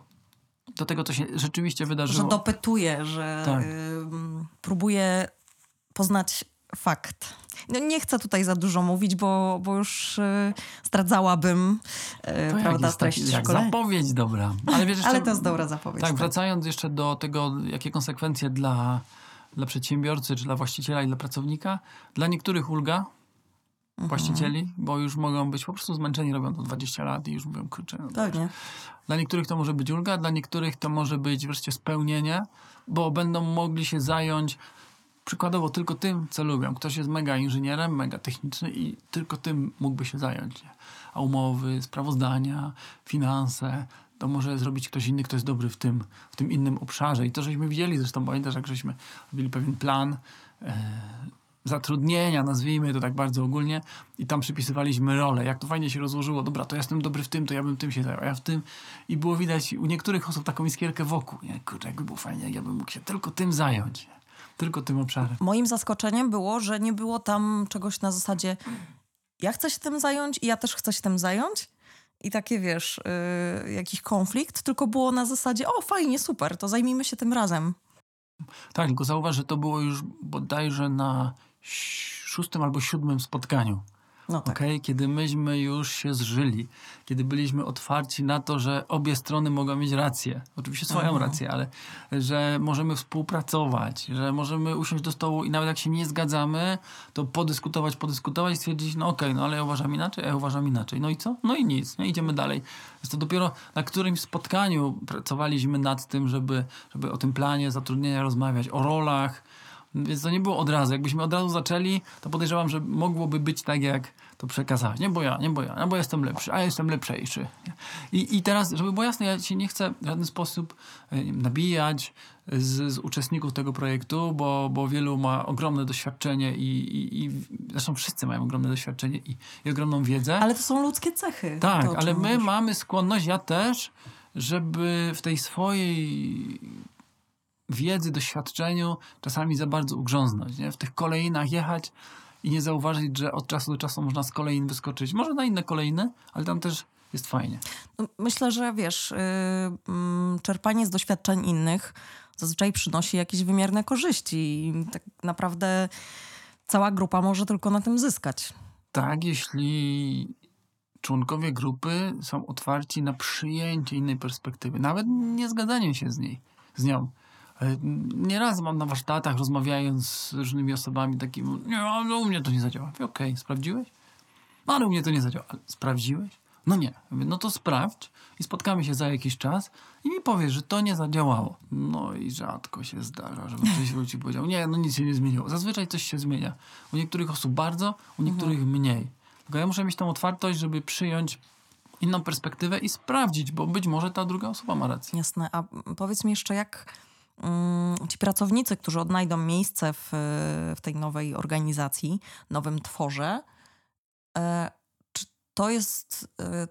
do tego, co się rzeczywiście wydarzyło. Że dopytuje, że tak. y, próbuje poznać fakt. No nie chcę tutaj za dużo mówić, bo, bo już y, zdradzałabym y, prawda, treść tak, jak zapowiedź dobra. Ale, wiesz, jeszcze, Ale to jest dobra zapowiedź. Tak, tak, wracając jeszcze do tego, jakie konsekwencje dla, dla przedsiębiorcy, czy dla właściciela i dla pracownika. Dla niektórych ulga, mhm. właścicieli, bo już mogą być po prostu zmęczeni, robią to 20 lat i już mówią, kurczę. No tak, nie? Dla niektórych to może być ulga, dla niektórych to może być wreszcie spełnienie, bo będą mogli się zająć przykładowo tylko tym, co lubią. Ktoś jest mega inżynierem, mega techniczny i tylko tym mógłby się zająć. A umowy, sprawozdania, finanse, to może zrobić ktoś inny, kto jest dobry w tym, w tym innym obszarze. I to żeśmy widzieli, zresztą pamiętasz, jak żeśmy robili pewien plan, e, zatrudnienia, nazwijmy to tak bardzo ogólnie, i tam przypisywaliśmy role. Jak to fajnie się rozłożyło, dobra, to ja jestem dobry w tym, to ja bym tym się zajął, a ja w tym. I było widać u niektórych osób taką iskierkę wokół. Nie? Kurczę, jakby było fajnie, ja bym mógł się tylko tym zająć. Nie? Tylko tym obszarem. Moim zaskoczeniem było, że nie było tam czegoś na zasadzie ja chcę się tym zająć i ja też chcę się tym zająć. I takie, wiesz, yy, jakiś konflikt, tylko było na zasadzie, o fajnie, super, to zajmijmy się tym razem. Tak, tylko zauważ, że to było już bodajże na szóstym albo siódmym spotkaniu. No tak. Okay? Kiedy myśmy już się zżyli, kiedy byliśmy otwarci na to, że obie strony mogą mieć rację, oczywiście swoją mhm. rację, ale że możemy współpracować, że możemy usiąść do stołu i nawet jak się nie zgadzamy, to podyskutować, podyskutować i stwierdzić, no okej, okay, no ale ja uważam inaczej, ja uważam inaczej. No i co? No i nic, no idziemy dalej. Jest to dopiero na którymś spotkaniu pracowaliśmy nad tym, żeby, żeby o tym planie zatrudnienia rozmawiać, o rolach, więc to nie było od razu. Jakbyśmy od razu zaczęli, to podejrzewam, że mogłoby być tak, jak to przekazałeś. Nie bo ja, nie bo ja, no bo jestem lepszy, a ja jestem lepszejszy. I, I teraz, żeby było jasne, ja się nie chcę w żaden sposób e, nabijać z, z uczestników tego projektu, bo, bo wielu ma ogromne doświadczenie i, i, i zresztą wszyscy mają ogromne doświadczenie i, i ogromną wiedzę. Ale to są ludzkie cechy. Tak, to, ale my mówisz. mamy skłonność, ja też, żeby w tej swojej wiedzy, doświadczeniu czasami za bardzo ugrząznąć, nie? w tych kolejnach jechać i nie zauważyć, że od czasu do czasu można z kolejn wyskoczyć. Może na inne kolejne, ale tam też jest fajnie. No, myślę, że wiesz, yy, czerpanie z doświadczeń innych zazwyczaj przynosi jakieś wymierne korzyści i tak naprawdę cała grupa może tylko na tym zyskać. Tak, jeśli członkowie grupy są otwarci na przyjęcie innej perspektywy, nawet nie zgadzanie się z niej, z nią. Nieraz mam na warsztatach, rozmawiając z różnymi osobami, takim, nie, ale u mnie to nie zadziała. Okej, okay, sprawdziłeś? No, ale u mnie to nie zadziała. Sprawdziłeś? No nie. Mówię, no to sprawdź i spotkamy się za jakiś czas i mi powiesz, że to nie zadziałało. No i rzadko się zdarza, żeby ktoś wróci i powiedział, nie, no nic się nie zmieniło. Zazwyczaj coś się zmienia. U niektórych osób bardzo, u niektórych mhm. mniej. Tylko ja muszę mieć tą otwartość, żeby przyjąć inną perspektywę i sprawdzić, bo być może ta druga osoba ma rację. Jasne. A powiedz mi jeszcze, jak ci pracownicy, którzy odnajdą miejsce w, w tej nowej organizacji, nowym tworze, e, czy to jest e,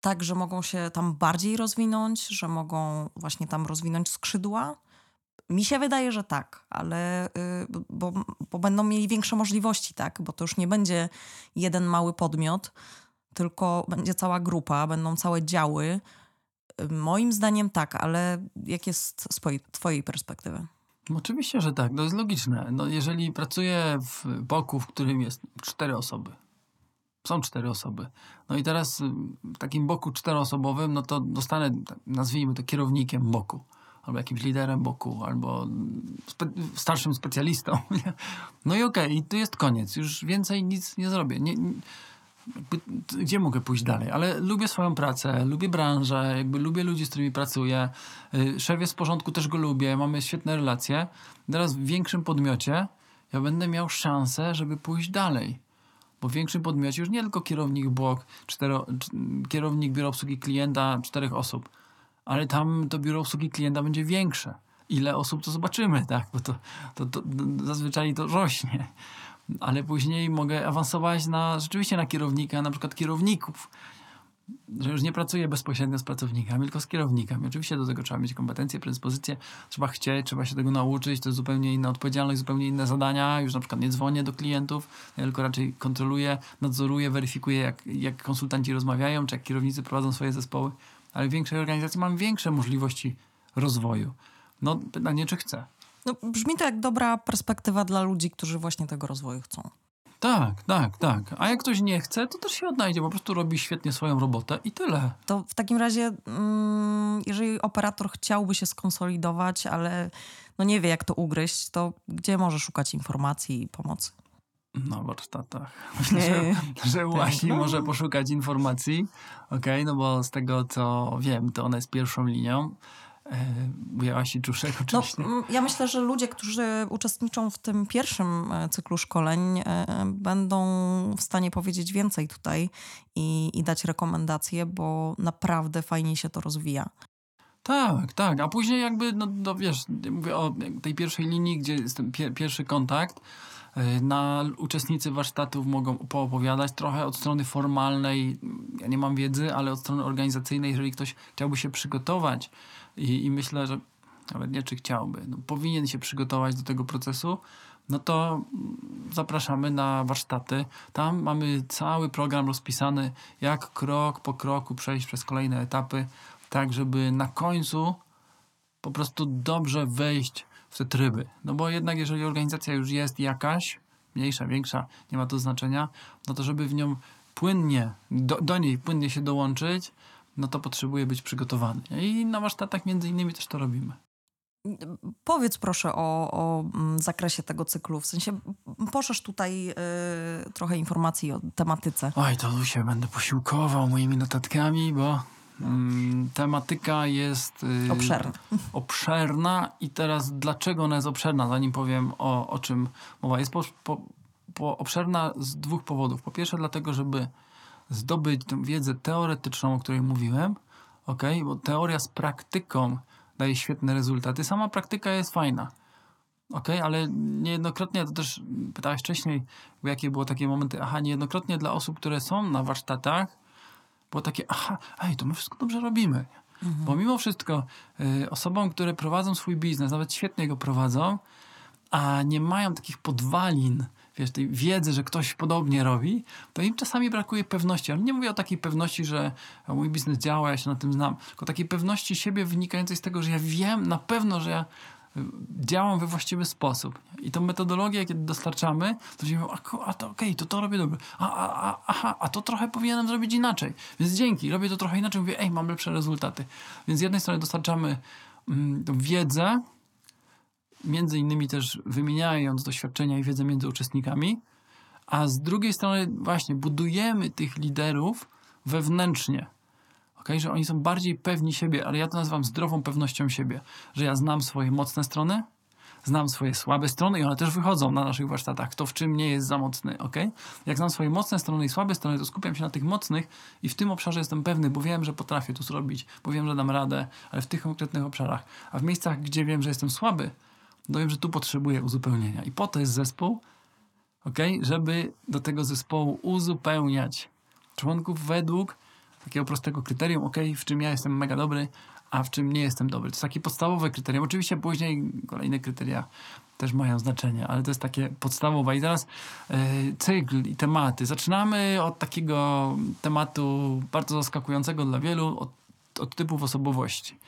tak, że mogą się tam bardziej rozwinąć, że mogą właśnie tam rozwinąć skrzydła? Mi się wydaje, że tak, ale y, bo, bo będą mieli większe możliwości, tak? Bo to już nie będzie jeden mały podmiot, tylko będzie cała grupa, będą całe działy, Moim zdaniem tak, ale jak jest z twojej perspektywy? Oczywiście, że tak. To jest logiczne. No, jeżeli pracuję w boku, w którym jest cztery osoby, są cztery osoby. No i teraz w takim boku czteroosobowym, no to dostanę, nazwijmy to kierownikiem boku, albo jakimś liderem boku, albo spe starszym specjalistą. No i okej, okay, i tu jest koniec. Już więcej nic nie zrobię. Nie, nie gdzie mogę pójść dalej? Ale lubię swoją pracę, lubię branżę, jakby lubię ludzi, z którymi pracuję. Y, szef jest w porządku, też go lubię, mamy świetne relacje. Teraz w większym podmiocie ja będę miał szansę, żeby pójść dalej. Bo w większym podmiocie już nie tylko kierownik blok, cztero, kierownik biura obsługi klienta, czterech osób, ale tam to biuro obsługi klienta będzie większe. Ile osób to zobaczymy, tak? Bo to, to, to, to zazwyczaj to rośnie ale później mogę awansować na rzeczywiście na kierownika, na przykład kierowników. Że już nie pracuję bezpośrednio z pracownikami, tylko z kierownikami. Oczywiście do tego trzeba mieć kompetencje, predyspozycje, trzeba chcieć, trzeba się tego nauczyć, to jest zupełnie inna odpowiedzialność, zupełnie inne zadania. Już na przykład nie dzwonię do klientów, tylko raczej kontroluję, nadzoruję, weryfikuję, jak, jak konsultanci rozmawiają, czy jak kierownicy prowadzą swoje zespoły. Ale w większej organizacji mam większe możliwości rozwoju. No pytanie, czy chcę. No, brzmi to jak dobra perspektywa dla ludzi, którzy właśnie tego rozwoju chcą. Tak, tak, tak. A jak ktoś nie chce, to też się odnajdzie, po prostu robi świetnie swoją robotę i tyle. To w takim razie, mm, jeżeli operator chciałby się skonsolidować, ale no nie wie, jak to ugryźć, to gdzie może szukać informacji i pomocy? Na warsztatach. Myślę, że, że właśnie no. może poszukać informacji. Okej, okay, no bo z tego co wiem, to ona jest pierwszą linią. Ujęłaś e, i Czuszek oczywiście. No, ja myślę, że ludzie, którzy uczestniczą w tym pierwszym e, cyklu szkoleń e, będą w stanie powiedzieć więcej tutaj i, i dać rekomendacje, bo naprawdę fajnie się to rozwija. Tak, tak, a później jakby, no, no wiesz, mówię o tej pierwszej linii, gdzie jest ten pier pierwszy kontakt, na uczestnicy warsztatów mogą poopowiadać trochę od strony formalnej. Ja nie mam wiedzy, ale od strony organizacyjnej, jeżeli ktoś chciałby się przygotować i, i myślę, że nawet nie czy chciałby, no, powinien się przygotować do tego procesu, no to zapraszamy na warsztaty. Tam mamy cały program rozpisany, jak krok po kroku przejść przez kolejne etapy, tak żeby na końcu po prostu dobrze wejść w te tryby. No bo jednak jeżeli organizacja już jest jakaś, mniejsza, większa, nie ma to znaczenia, no to żeby w nią płynnie, do, do niej płynnie się dołączyć, no to potrzebuje być przygotowany. I na warsztatach między innymi też to robimy. Powiedz proszę o, o mm, zakresie tego cyklu. W sensie poszerz tutaj y, trochę informacji o tematyce. Oj, to się będę posiłkował moimi notatkami, bo mm, tematyka jest y, obszerna. obszerna. I teraz dlaczego ona jest obszerna, zanim powiem o, o czym mowa. Jest po, po, po obszerna z dwóch powodów. Po pierwsze dlatego, żeby zdobyć tę wiedzę teoretyczną, o której mówiłem, okay? bo teoria z praktyką daje świetne rezultaty. Sama praktyka jest fajna. Ok, ale niejednokrotnie, to też pytałeś wcześniej, jakie było takie momenty, aha, niejednokrotnie dla osób, które są na warsztatach, było takie, aha, ej, to my wszystko dobrze robimy. Mhm. Bo mimo wszystko y, osobom, które prowadzą swój biznes, nawet świetnie go prowadzą, a nie mają takich podwalin, wiesz, tej wiedzy, że ktoś podobnie robi, to im czasami brakuje pewności. Ale nie mówię o takiej pewności, że mój biznes działa, ja się na tym znam, tylko takiej pewności siebie wynikającej z tego, że ja wiem na pewno, że ja y, działam we właściwy sposób. I tą metodologię, kiedy dostarczamy, to się a, a to okej, okay, to to robię dobrze. A, a, a, aha, a to trochę powinienem zrobić inaczej. Więc dzięki, robię to trochę inaczej, mówię, ej, mam lepsze rezultaty. Więc z jednej strony dostarczamy mm, wiedzę, między innymi też wymieniając doświadczenia i wiedzę między uczestnikami, a z drugiej strony właśnie budujemy tych liderów wewnętrznie. Okay? Że oni są bardziej pewni siebie, ale ja to nazywam zdrową pewnością siebie, że ja znam swoje mocne strony, znam swoje słabe strony i one też wychodzą na naszych warsztatach, kto w czym nie jest za mocny, ok? Jak znam swoje mocne strony i słabe strony, to skupiam się na tych mocnych i w tym obszarze jestem pewny, bo wiem, że potrafię to zrobić, bo wiem, że dam radę, ale w tych konkretnych obszarach. A w miejscach, gdzie wiem, że jestem słaby, no wiem, że tu potrzebuję uzupełnienia. I po to jest zespół, ok, żeby do tego zespołu uzupełniać członków według takiego prostego kryterium, ok, w czym ja jestem mega dobry, a w czym nie jestem dobry. To jest takie podstawowe kryterium. Oczywiście później kolejne kryteria też mają znaczenie, ale to jest takie podstawowe. I teraz yy, cykl i tematy. Zaczynamy od takiego tematu bardzo zaskakującego dla wielu, od, od typów osobowości.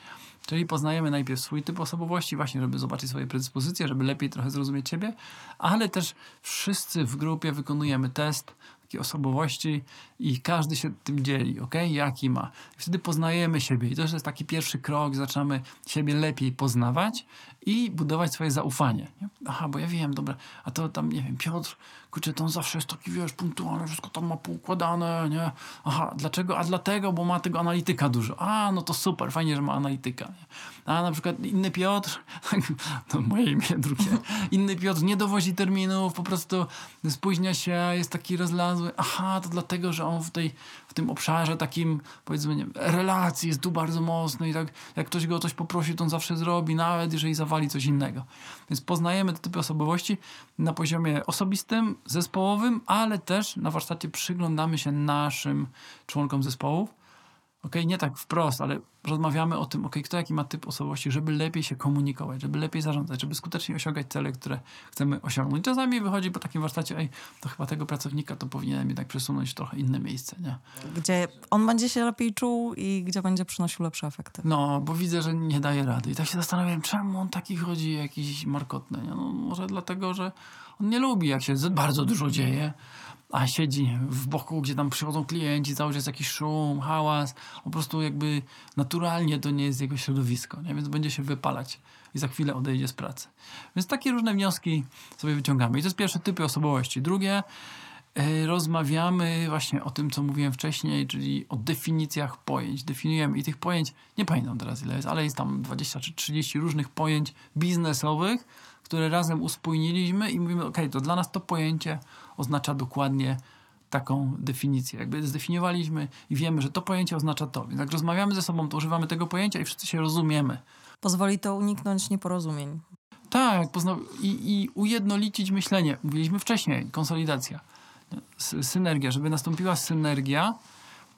Czyli poznajemy najpierw swój typ osobowości, właśnie, żeby zobaczyć swoje predyspozycje, żeby lepiej trochę zrozumieć siebie, ale też wszyscy w grupie wykonujemy test takiej osobowości i każdy się tym dzieli, ok? Jaki ma. Wtedy poznajemy siebie i to jest taki pierwszy krok, zaczynamy siebie lepiej poznawać i budować swoje zaufanie. Nie? Aha, bo ja wiem, dobra, a to tam, nie wiem, Piotr, kurczę, to on zawsze jest taki, wiesz, punktualny, wszystko tam ma poukładane, nie? Aha, dlaczego? A dlatego, bo ma tego analityka dużo. A, no to super, fajnie, że ma analityka. Nie? A na przykład inny Piotr, to moje imię drugie, inny Piotr nie dowozi terminów, po prostu spóźnia się, jest taki rozlazły. Aha, to dlatego, że on w tej tym obszarze takim, powiedzmy, nie, relacji jest tu bardzo mocny i tak jak ktoś go o coś poprosi, to on zawsze zrobi, nawet jeżeli zawali coś innego. Więc poznajemy te typy osobowości na poziomie osobistym, zespołowym, ale też na warsztacie przyglądamy się naszym członkom zespołów ok, nie tak wprost, ale rozmawiamy o tym, ok, kto jaki ma typ osobowości, żeby lepiej się komunikować, żeby lepiej zarządzać, żeby skutecznie osiągać cele, które chcemy osiągnąć. Czasami wychodzi po takim warsztacie, ej, to chyba tego pracownika to powinienem jednak przesunąć w trochę inne miejsce, nie? Gdzie on będzie się lepiej czuł i gdzie będzie przynosił lepsze efekty. No, bo widzę, że nie daje rady. I tak się zastanawiam, czemu on taki chodzi jakiś markotny, nie? No, może dlatego, że on nie lubi, jak się bardzo dużo dzieje, a siedzi w boku, gdzie tam przychodzą klienci, cały czas jakiś szum, hałas. Po prostu jakby naturalnie to nie jest jego środowisko, nie? więc będzie się wypalać i za chwilę odejdzie z pracy. Więc takie różne wnioski sobie wyciągamy. I to jest pierwsze typy osobowości. Drugie, yy, rozmawiamy właśnie o tym, co mówiłem wcześniej, czyli o definicjach pojęć. Definiujemy i tych pojęć, nie pamiętam teraz ile jest, ale jest tam 20 czy 30 różnych pojęć biznesowych, które razem uspójniliśmy i mówimy, ok, to dla nas to pojęcie oznacza dokładnie taką definicję. Jakby zdefiniowaliśmy i wiemy, że to pojęcie oznacza to. Więc jak rozmawiamy ze sobą, to używamy tego pojęcia i wszyscy się rozumiemy. Pozwoli to uniknąć nieporozumień. Tak, pozna- i, i ujednolicić myślenie. Mówiliśmy wcześniej, konsolidacja, synergia. Żeby nastąpiła synergia,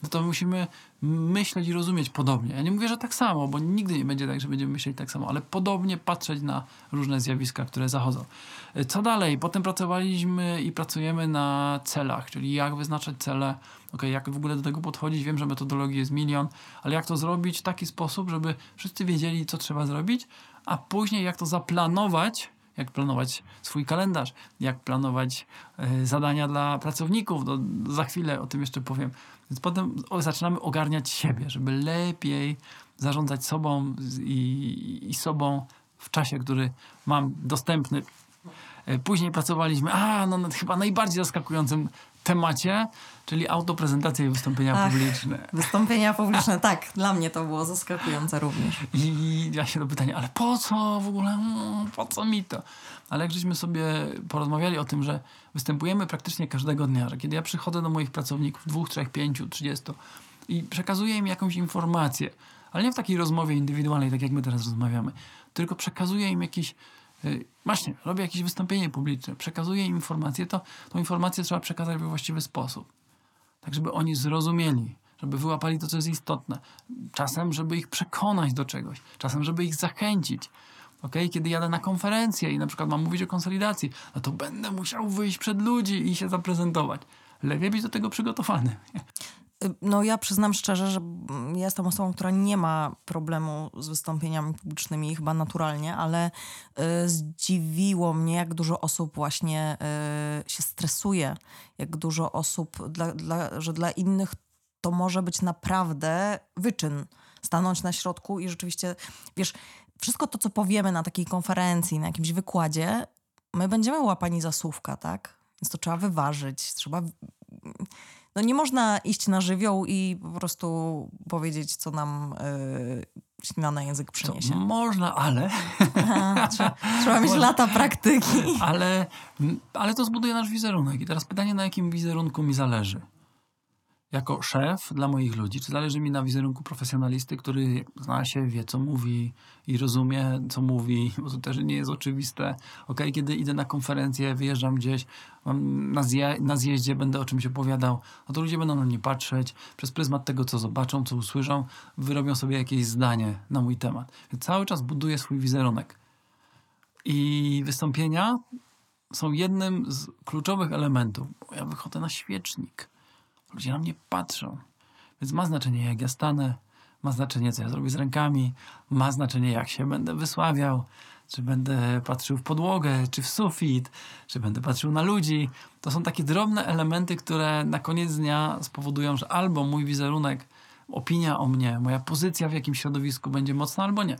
no to musimy myśleć i rozumieć podobnie. Ja nie mówię, że tak samo, bo nigdy nie będzie tak, że będziemy myśleć tak samo, ale podobnie patrzeć na różne zjawiska, które zachodzą. E, co dalej? Potem pracowaliśmy i pracujemy na celach, czyli jak wyznaczać cele, okay, jak w ogóle do tego podchodzić. Wiem, że metodologii jest milion, ale jak to zrobić w taki sposób, żeby wszyscy wiedzieli, co trzeba zrobić, a później jak to zaplanować, jak planować swój kalendarz, jak planować y, zadania dla pracowników. No, za chwilę o tym jeszcze powiem. Więc potem zaczynamy ogarniać siebie, żeby lepiej zarządzać sobą i, i sobą w czasie, który mam dostępny. E, później pracowaliśmy, a no nad chyba najbardziej zaskakującym temacie, czyli autoprezentacja i wystąpienia Ach, publiczne. Wystąpienia publiczne, tak. Dla mnie to było zaskakujące również. I ja się do pytania, ale po co w ogóle, mm, po co mi to? Ale jak żeśmy sobie porozmawiali o tym, że występujemy praktycznie każdego dnia, że kiedy ja przychodzę do moich pracowników, dwóch, trzech, pięciu, trzydziestu i przekazuję im jakąś informację, ale nie w takiej rozmowie indywidualnej, tak jak my teraz rozmawiamy, tylko przekazuję im jakiś y, właśnie, robię jakieś wystąpienie publiczne, przekazuję im informację, to tą informację trzeba przekazać we właściwy sposób. Tak, żeby oni zrozumieli, żeby wyłapali to, co jest istotne. Czasem, żeby ich przekonać do czegoś, czasem, żeby ich zachęcić. Okay? Kiedy jadę na konferencję i na przykład mam mówić o konsolidacji, no to będę musiał wyjść przed ludzi i się zaprezentować. Lepiej być do tego przygotowany. No ja przyznam szczerze, że jestem osobą, która nie ma problemu z wystąpieniami publicznymi, chyba naturalnie, ale y, zdziwiło mnie, jak dużo osób właśnie y, się stresuje, jak dużo osób, dla, dla, że dla innych to może być naprawdę wyczyn. Stanąć na środku i rzeczywiście, wiesz, wszystko to, co powiemy na takiej konferencji, na jakimś wykładzie, my będziemy łapani za słówka, tak? Więc to trzeba wyważyć, trzeba no nie można iść na żywioł i po prostu powiedzieć, co nam yy, język przyniesie. To można, ale... Aha, trzeba, trzeba mieć lata praktyki. Ale, ale to zbuduje nasz wizerunek. I teraz pytanie, na jakim wizerunku mi zależy? Jako szef dla moich ludzi? Czy zależy mi na wizerunku profesjonalisty, który zna się, wie co mówi i rozumie co mówi, bo to też nie jest oczywiste. Ok, kiedy idę na konferencję, wyjeżdżam gdzieś, na, zje, na zjeździe będę o czymś opowiadał, no to ludzie będą na mnie patrzeć przez pryzmat tego, co zobaczą, co usłyszą, wyrobią sobie jakieś zdanie na mój temat. Więc cały czas buduję swój wizerunek. I wystąpienia są jednym z kluczowych elementów. Ja wychodzę na świecznik Ludzie na mnie patrzą. Więc ma znaczenie, jak ja stanę, ma znaczenie, co ja zrobię z rękami, ma znaczenie, jak się będę wysławiał, czy będę patrzył w podłogę, czy w sufit, czy będę patrzył na ludzi. To są takie drobne elementy, które na koniec dnia spowodują, że albo mój wizerunek, opinia o mnie, moja pozycja w jakimś środowisku będzie mocna, albo nie.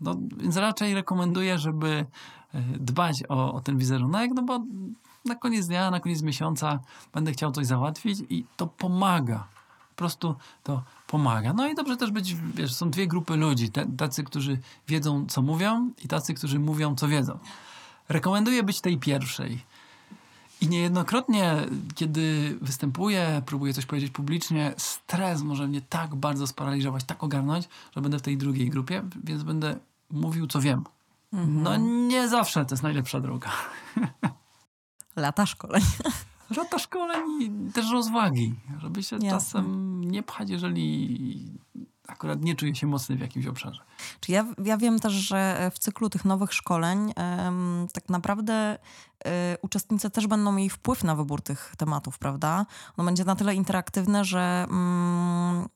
No, więc raczej rekomenduję, żeby e, dbać o, o ten wizerunek, no bo na koniec dnia, na koniec miesiąca będę chciał coś załatwić i to pomaga. Po prostu to pomaga. No i dobrze też być, wiesz, są dwie grupy ludzi. tacy, którzy wiedzą, co mówią i tacy, którzy mówią, co wiedzą. Rekomenduję być tej pierwszej. I niejednokrotnie, kiedy występuję, próbuję coś powiedzieć publicznie, stres może mnie tak bardzo sparaliżować, tak ogarnąć, że będę w tej drugiej grupie, więc będę mówił, co wiem. Mhm. No nie zawsze to jest najlepsza droga. Lata szkoleń. Lata szkoleń i też rozwagi, żeby się Jasne. czasem nie pchać, jeżeli akurat nie czuje się mocny w jakimś obszarze. Czy ja, ja wiem też, że w cyklu tych nowych szkoleń tak naprawdę um, uczestnicy też będą mieli wpływ na wybór tych tematów, prawda? Ono będzie na tyle interaktywne, że um,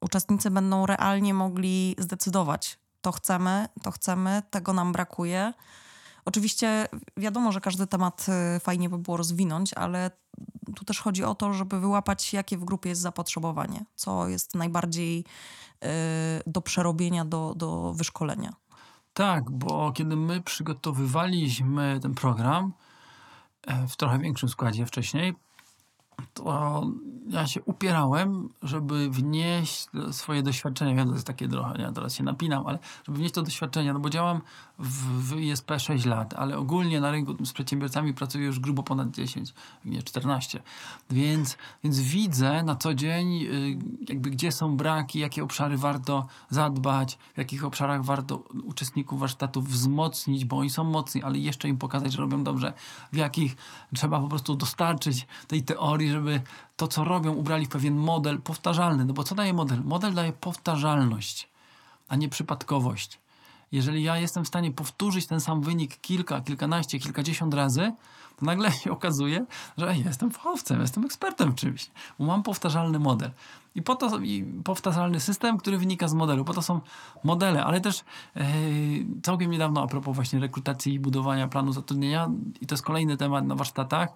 uczestnicy będą realnie mogli zdecydować, to chcemy, to chcemy, tego nam brakuje Oczywiście wiadomo, że każdy temat y, fajnie by było rozwinąć, ale tu też chodzi o to, żeby wyłapać, jakie w grupie jest zapotrzebowanie, co jest najbardziej y, do przerobienia, do, do wyszkolenia. Tak, bo kiedy my przygotowywaliśmy ten program e, w trochę większym składzie wcześniej, to ja się upierałem, żeby wnieść swoje doświadczenia. Wiem, to jest takie trochę, ja teraz się napinam, ale żeby wnieść to doświadczenia, no bo działam w, w ISP 6 lat, ale ogólnie na rynku z przedsiębiorcami pracuję już grubo ponad 10, nie 14. Więc, więc widzę na co dzień, y, jakby gdzie są braki, jakie obszary warto zadbać, w jakich obszarach warto uczestników warsztatów wzmocnić, bo oni są mocni, ale jeszcze im pokazać, że robią dobrze, w jakich trzeba po prostu dostarczyć tej teorii, żeby to, co robią, ubrali w pewien model powtarzalny. No bo co daje model? Model daje powtarzalność, a nie przypadkowość. Jeżeli ja jestem w stanie powtórzyć ten sam wynik kilka, kilkanaście, kilkadziesiąt razy, to nagle się okazuje, że jestem fachowcem, jestem ekspertem w czymś, bo mam powtarzalny model. I po to i powtarzalny system, który wynika z modelu. Po to są modele, ale też yy, całkiem niedawno a propos właśnie rekrutacji i budowania planu zatrudnienia, i to jest kolejny temat na warsztatach,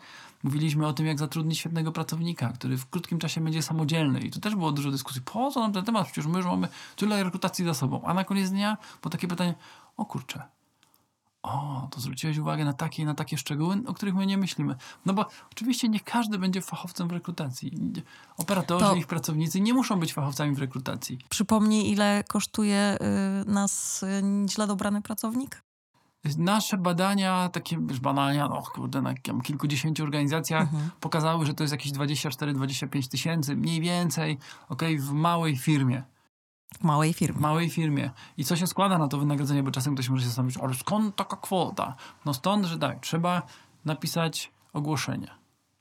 mówiliśmy o tym, jak zatrudnić świetnego pracownika, który w krótkim czasie będzie samodzielny. I tu też było dużo dyskusji. Po co nam ten temat? Przecież my już mamy tyle rekrutacji za sobą. A na koniec dnia było takie pytanie, o kurczę, o, to zwróciłeś uwagę na takie i na takie szczegóły, o których my nie myślimy. No bo oczywiście nie każdy będzie fachowcem w rekrutacji. Operatorzy, to... ich pracownicy nie muszą być fachowcami w rekrutacji. Przypomnij, ile kosztuje y, nas y, źle dobrany pracownik? Nasze badania, takie już badania, no kurde, na kilkudziesięciu organizacjach mhm. pokazały, że to jest jakieś 24-25 tysięcy, mniej więcej, okej, okay, w małej firmie. W małej firmie. W małej firmie. I co się składa na to wynagrodzenie, bo czasem ktoś może się zastanowić, ale skąd taka kwota? No stąd, że tak, trzeba napisać ogłoszenie.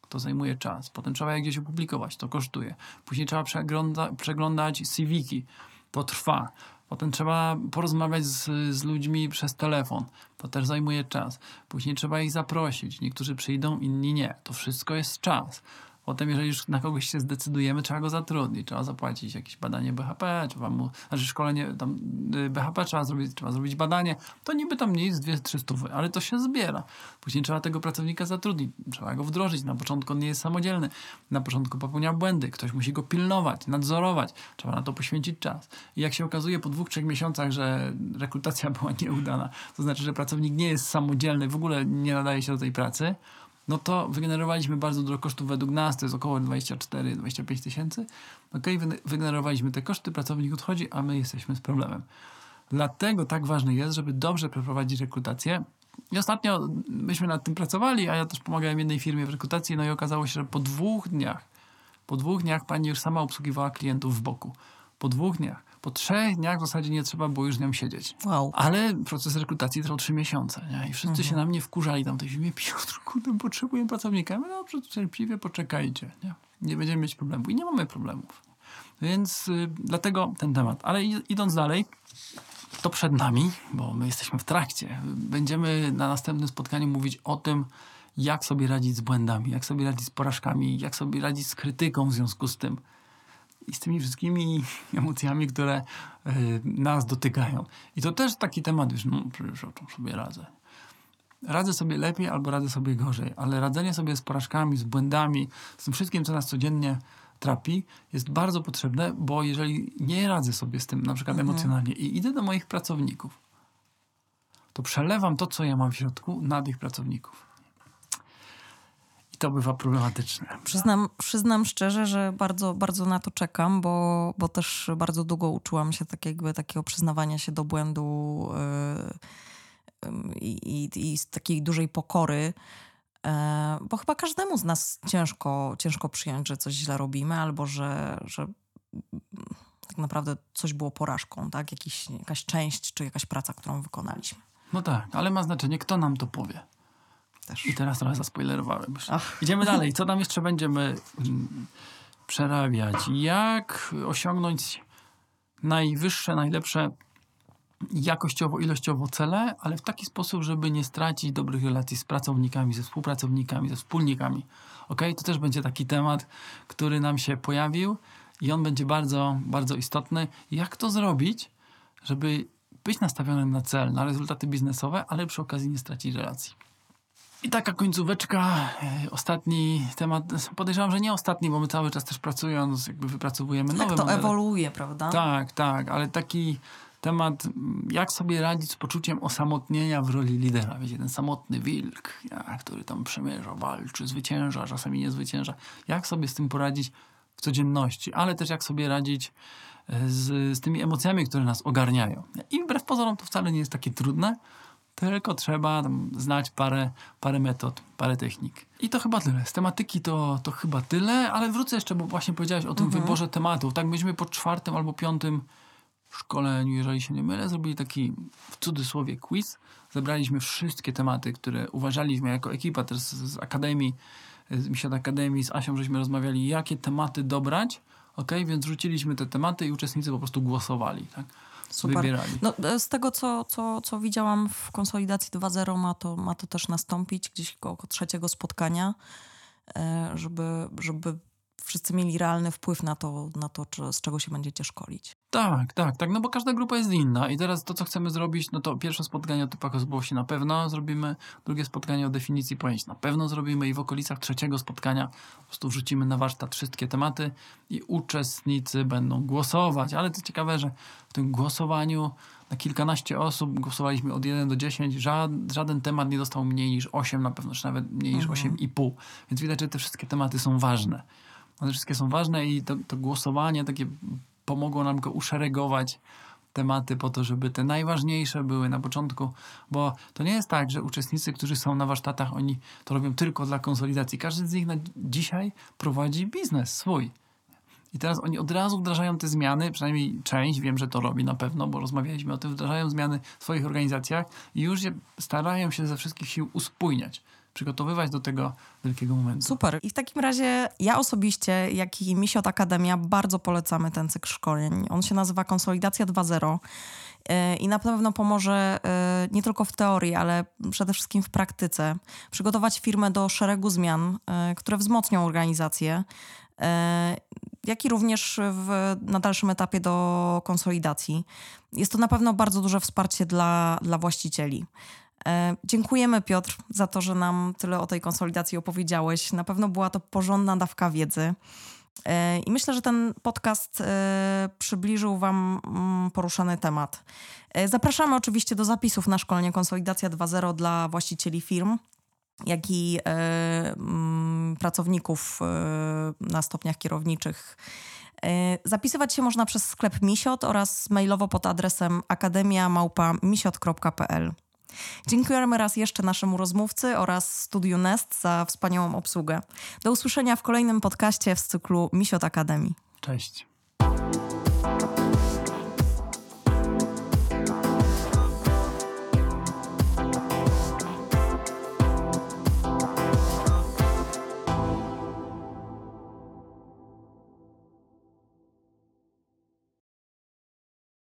To zajmuje czas. Potem trzeba je gdzieś opublikować. To kosztuje. Później trzeba przegląda, przeglądać CV-ki. To trwa. Potem trzeba porozmawiać z, z ludźmi przez telefon. To też zajmuje czas. Później trzeba ich zaprosić. Niektórzy przyjdą, inni nie. To wszystko jest czas. Potem, jeżeli już na kogoś się zdecydujemy, trzeba go zatrudnić, trzeba zapłacić jakieś badanie BHP, trzeba mu, znaczy szkolenie tam y, BHP trzeba zrobić, trzeba zrobić badanie. To niby tam nie jest dwie, trzy stówy, ale to się zbiera. Później trzeba tego pracownika zatrudnić, trzeba go wdrożyć. Na początku on nie jest samodzielny, na początku popełnia błędy, ktoś musi go pilnować, nadzorować, trzeba na to poświęcić czas. I jak się okazuje po dwóch, trzech miesiącach, że rekrutacja była nieudana, to znaczy, że pracownik nie jest samodzielny, w ogóle nie nadaje się do tej pracy, no to wygenerowaliśmy bardzo dużo kosztów według nas, to jest około 24-25 tysięcy. Ok, wygenerowaliśmy te koszty, pracownik odchodzi, a my jesteśmy z problemem. Dlatego tak ważne jest, żeby dobrze przeprowadzić rekrutację. I ostatnio myśmy nad tym pracowali, a ja też pomagałem jednej firmie w rekrutacji, no i okazało się, że po dwóch dniach, po dwóch dniach pani już sama obsługiwała klientów w boku. Po dwóch dniach. Po trzech dniach w zasadzie nie trzeba było już z nią siedzieć. Wow. Ale proces rekrutacji trwał trzy miesiące. Nie? I wszyscy mhm. się na mnie wkurzali tam w tej firmie. Piotr, kurde, potrzebuję pracownika. No dobrze, cierpliwie poczekajcie. Nie? nie będziemy mieć problemu. I nie mamy problemów. Więc y, dlatego ten temat. Ale idąc dalej, to przed nami, bo my jesteśmy w trakcie. Będziemy na następnym spotkaniu mówić o tym, jak sobie radzić z błędami, jak sobie radzić z porażkami, jak sobie radzić z krytyką w związku z tym i z tymi wszystkimi emocjami, które y, nas dotykają. I to też taki temat, już, no przecież o czym sobie radzę. Radzę sobie lepiej albo radzę sobie gorzej, ale radzenie sobie z porażkami, z błędami, z tym wszystkim, co nas codziennie trapi, jest bardzo potrzebne, bo jeżeli nie radzę sobie z tym, na przykład mhm. emocjonalnie i idę do moich pracowników, to przelewam to, co ja mam w środku, na tych pracowników. I to bywa problematyczne. Przyznam, przyznam szczerze, że bardzo, bardzo na to czekam, bo, bo też bardzo długo uczyłam się takiego, takiego przyznawania się do błędu yy, i, i z takiej dużej pokory. Yy, bo chyba każdemu z nas ciężko, ciężko przyjąć, że coś źle robimy, albo że, że tak naprawdę coś było porażką, tak? Jakiś, jakaś część czy jakaś praca, którą wykonaliśmy. No tak, ale ma znaczenie, kto nam to powie. Też. I teraz trochę zaspoilerowałem. Ach. Idziemy dalej. Co tam jeszcze będziemy mm, przerabiać? Jak osiągnąć najwyższe, najlepsze jakościowo, ilościowo cele, ale w taki sposób, żeby nie stracić dobrych relacji z pracownikami, ze współpracownikami, ze wspólnikami. Ok? To też będzie taki temat, który nam się pojawił i on będzie bardzo, bardzo istotny. Jak to zrobić, żeby być nastawionym na cel, na rezultaty biznesowe, ale przy okazji nie stracić relacji. I taka końcóweczka, e, ostatni temat, podejrzewam, że nie ostatni, bo my cały czas też pracując, jakby wypracowujemy tak, nowe to modele. ewoluuje, prawda? Tak, tak, ale taki temat, jak sobie radzić z poczuciem osamotnienia w roli lidera. Wiecie, ten samotny wilk, ja, który tam przemierza, walczy, zwycięża, czasami nie zwycięża. Jak sobie z tym poradzić w codzienności, ale też jak sobie radzić e, z, z tymi emocjami, które nas ogarniają. I wbrew pozorom to wcale nie jest takie trudne, tylko trzeba znać parę, parę metod, parę technik. I to chyba tyle. Z tematyki to, to chyba tyle, ale wrócę jeszcze, bo właśnie powiedziałeś o tym mhm. wyborze tematów. Tak, myśmy po czwartym albo piątym szkoleniu, jeżeli się nie mylę, zrobili taki w cudzysłowie quiz. Zebraliśmy wszystkie tematy, które uważaliśmy jako ekipa też z, z Akademii, z Misiat Akademii, z Asią, żeśmy rozmawiali, jakie tematy dobrać, ok? Więc rzuciliśmy te tematy i uczestnicy po prostu głosowali, tak? Super. Wybierali. No, e, z tego, co, co, co widziałam w konsolidacji 2.0, ma to, ma to też nastąpić gdzieś koło trzeciego spotkania, e, żeby, żeby wszyscy mieli realny wpływ na to, na to czy, z czego się będziecie szkolić. Tak, tak, tak, no bo każda grupa jest inna i teraz to, co chcemy zrobić, no to pierwsze spotkanie o typach osobowości na pewno zrobimy, drugie spotkanie o definicji pojęć na pewno zrobimy i w okolicach trzeciego spotkania po prostu wrzucimy na warsztat wszystkie tematy i uczestnicy będą głosować, ale to ciekawe, że w tym głosowaniu na kilkanaście osób, głosowaliśmy od 1 do 10, żaden, żaden temat nie dostał mniej niż 8 na pewno, czy nawet mniej niż mhm. 8,5, więc widać, że te wszystkie tematy są ważne. One wszystkie są ważne i to, to głosowanie takie pomogło nam go uszeregować tematy po to, żeby te najważniejsze były na początku, bo to nie jest tak, że uczestnicy, którzy są na warsztatach, oni to robią tylko dla konsolidacji. Każdy z nich na dzisiaj prowadzi biznes swój. I teraz oni od razu wdrażają te zmiany, przynajmniej część, wiem, że to robi na pewno, bo rozmawialiśmy o tym, wdrażają zmiany w swoich organizacjach i już je starają się ze wszystkich sił uspójniać przygotowywać do tego wielkiego momentu. Super. I w takim razie ja osobiście, jak i Misiot Akademia, bardzo polecamy ten cykl szkoleń. On się nazywa Konsolidacja 2.0 e, i na pewno pomoże e, nie tylko w teorii, ale przede wszystkim w praktyce przygotować firmę do szeregu zmian, e, które wzmocnią organizację, jak i również w, na dalszym etapie do konsolidacji. Jest to na pewno bardzo duże wsparcie dla, dla właścicieli. E, dziękujemy Piotr za to, że nam tyle o tej konsolidacji opowiedziałeś. Na pewno była to porządna dawka wiedzy. E, I myślę, że ten podcast e, przybliżył Wam mm, poruszany temat. Zapraszamy oczywiście do zapisów na szkolenie Konsolidacja 2.0 dla właścicieli firm, jak i mm, pracowników na stopniach kierowniczych. Zapisywać się można przez sklep Misiot oraz mailowo pod adresem akademia.misiot.pl. Dziękujemy raz jeszcze naszemu rozmówcy oraz Studiu Nest za wspaniałą obsługę. Do usłyszenia w kolejnym podcaście w cyklu Misiot Akademii. Cześć.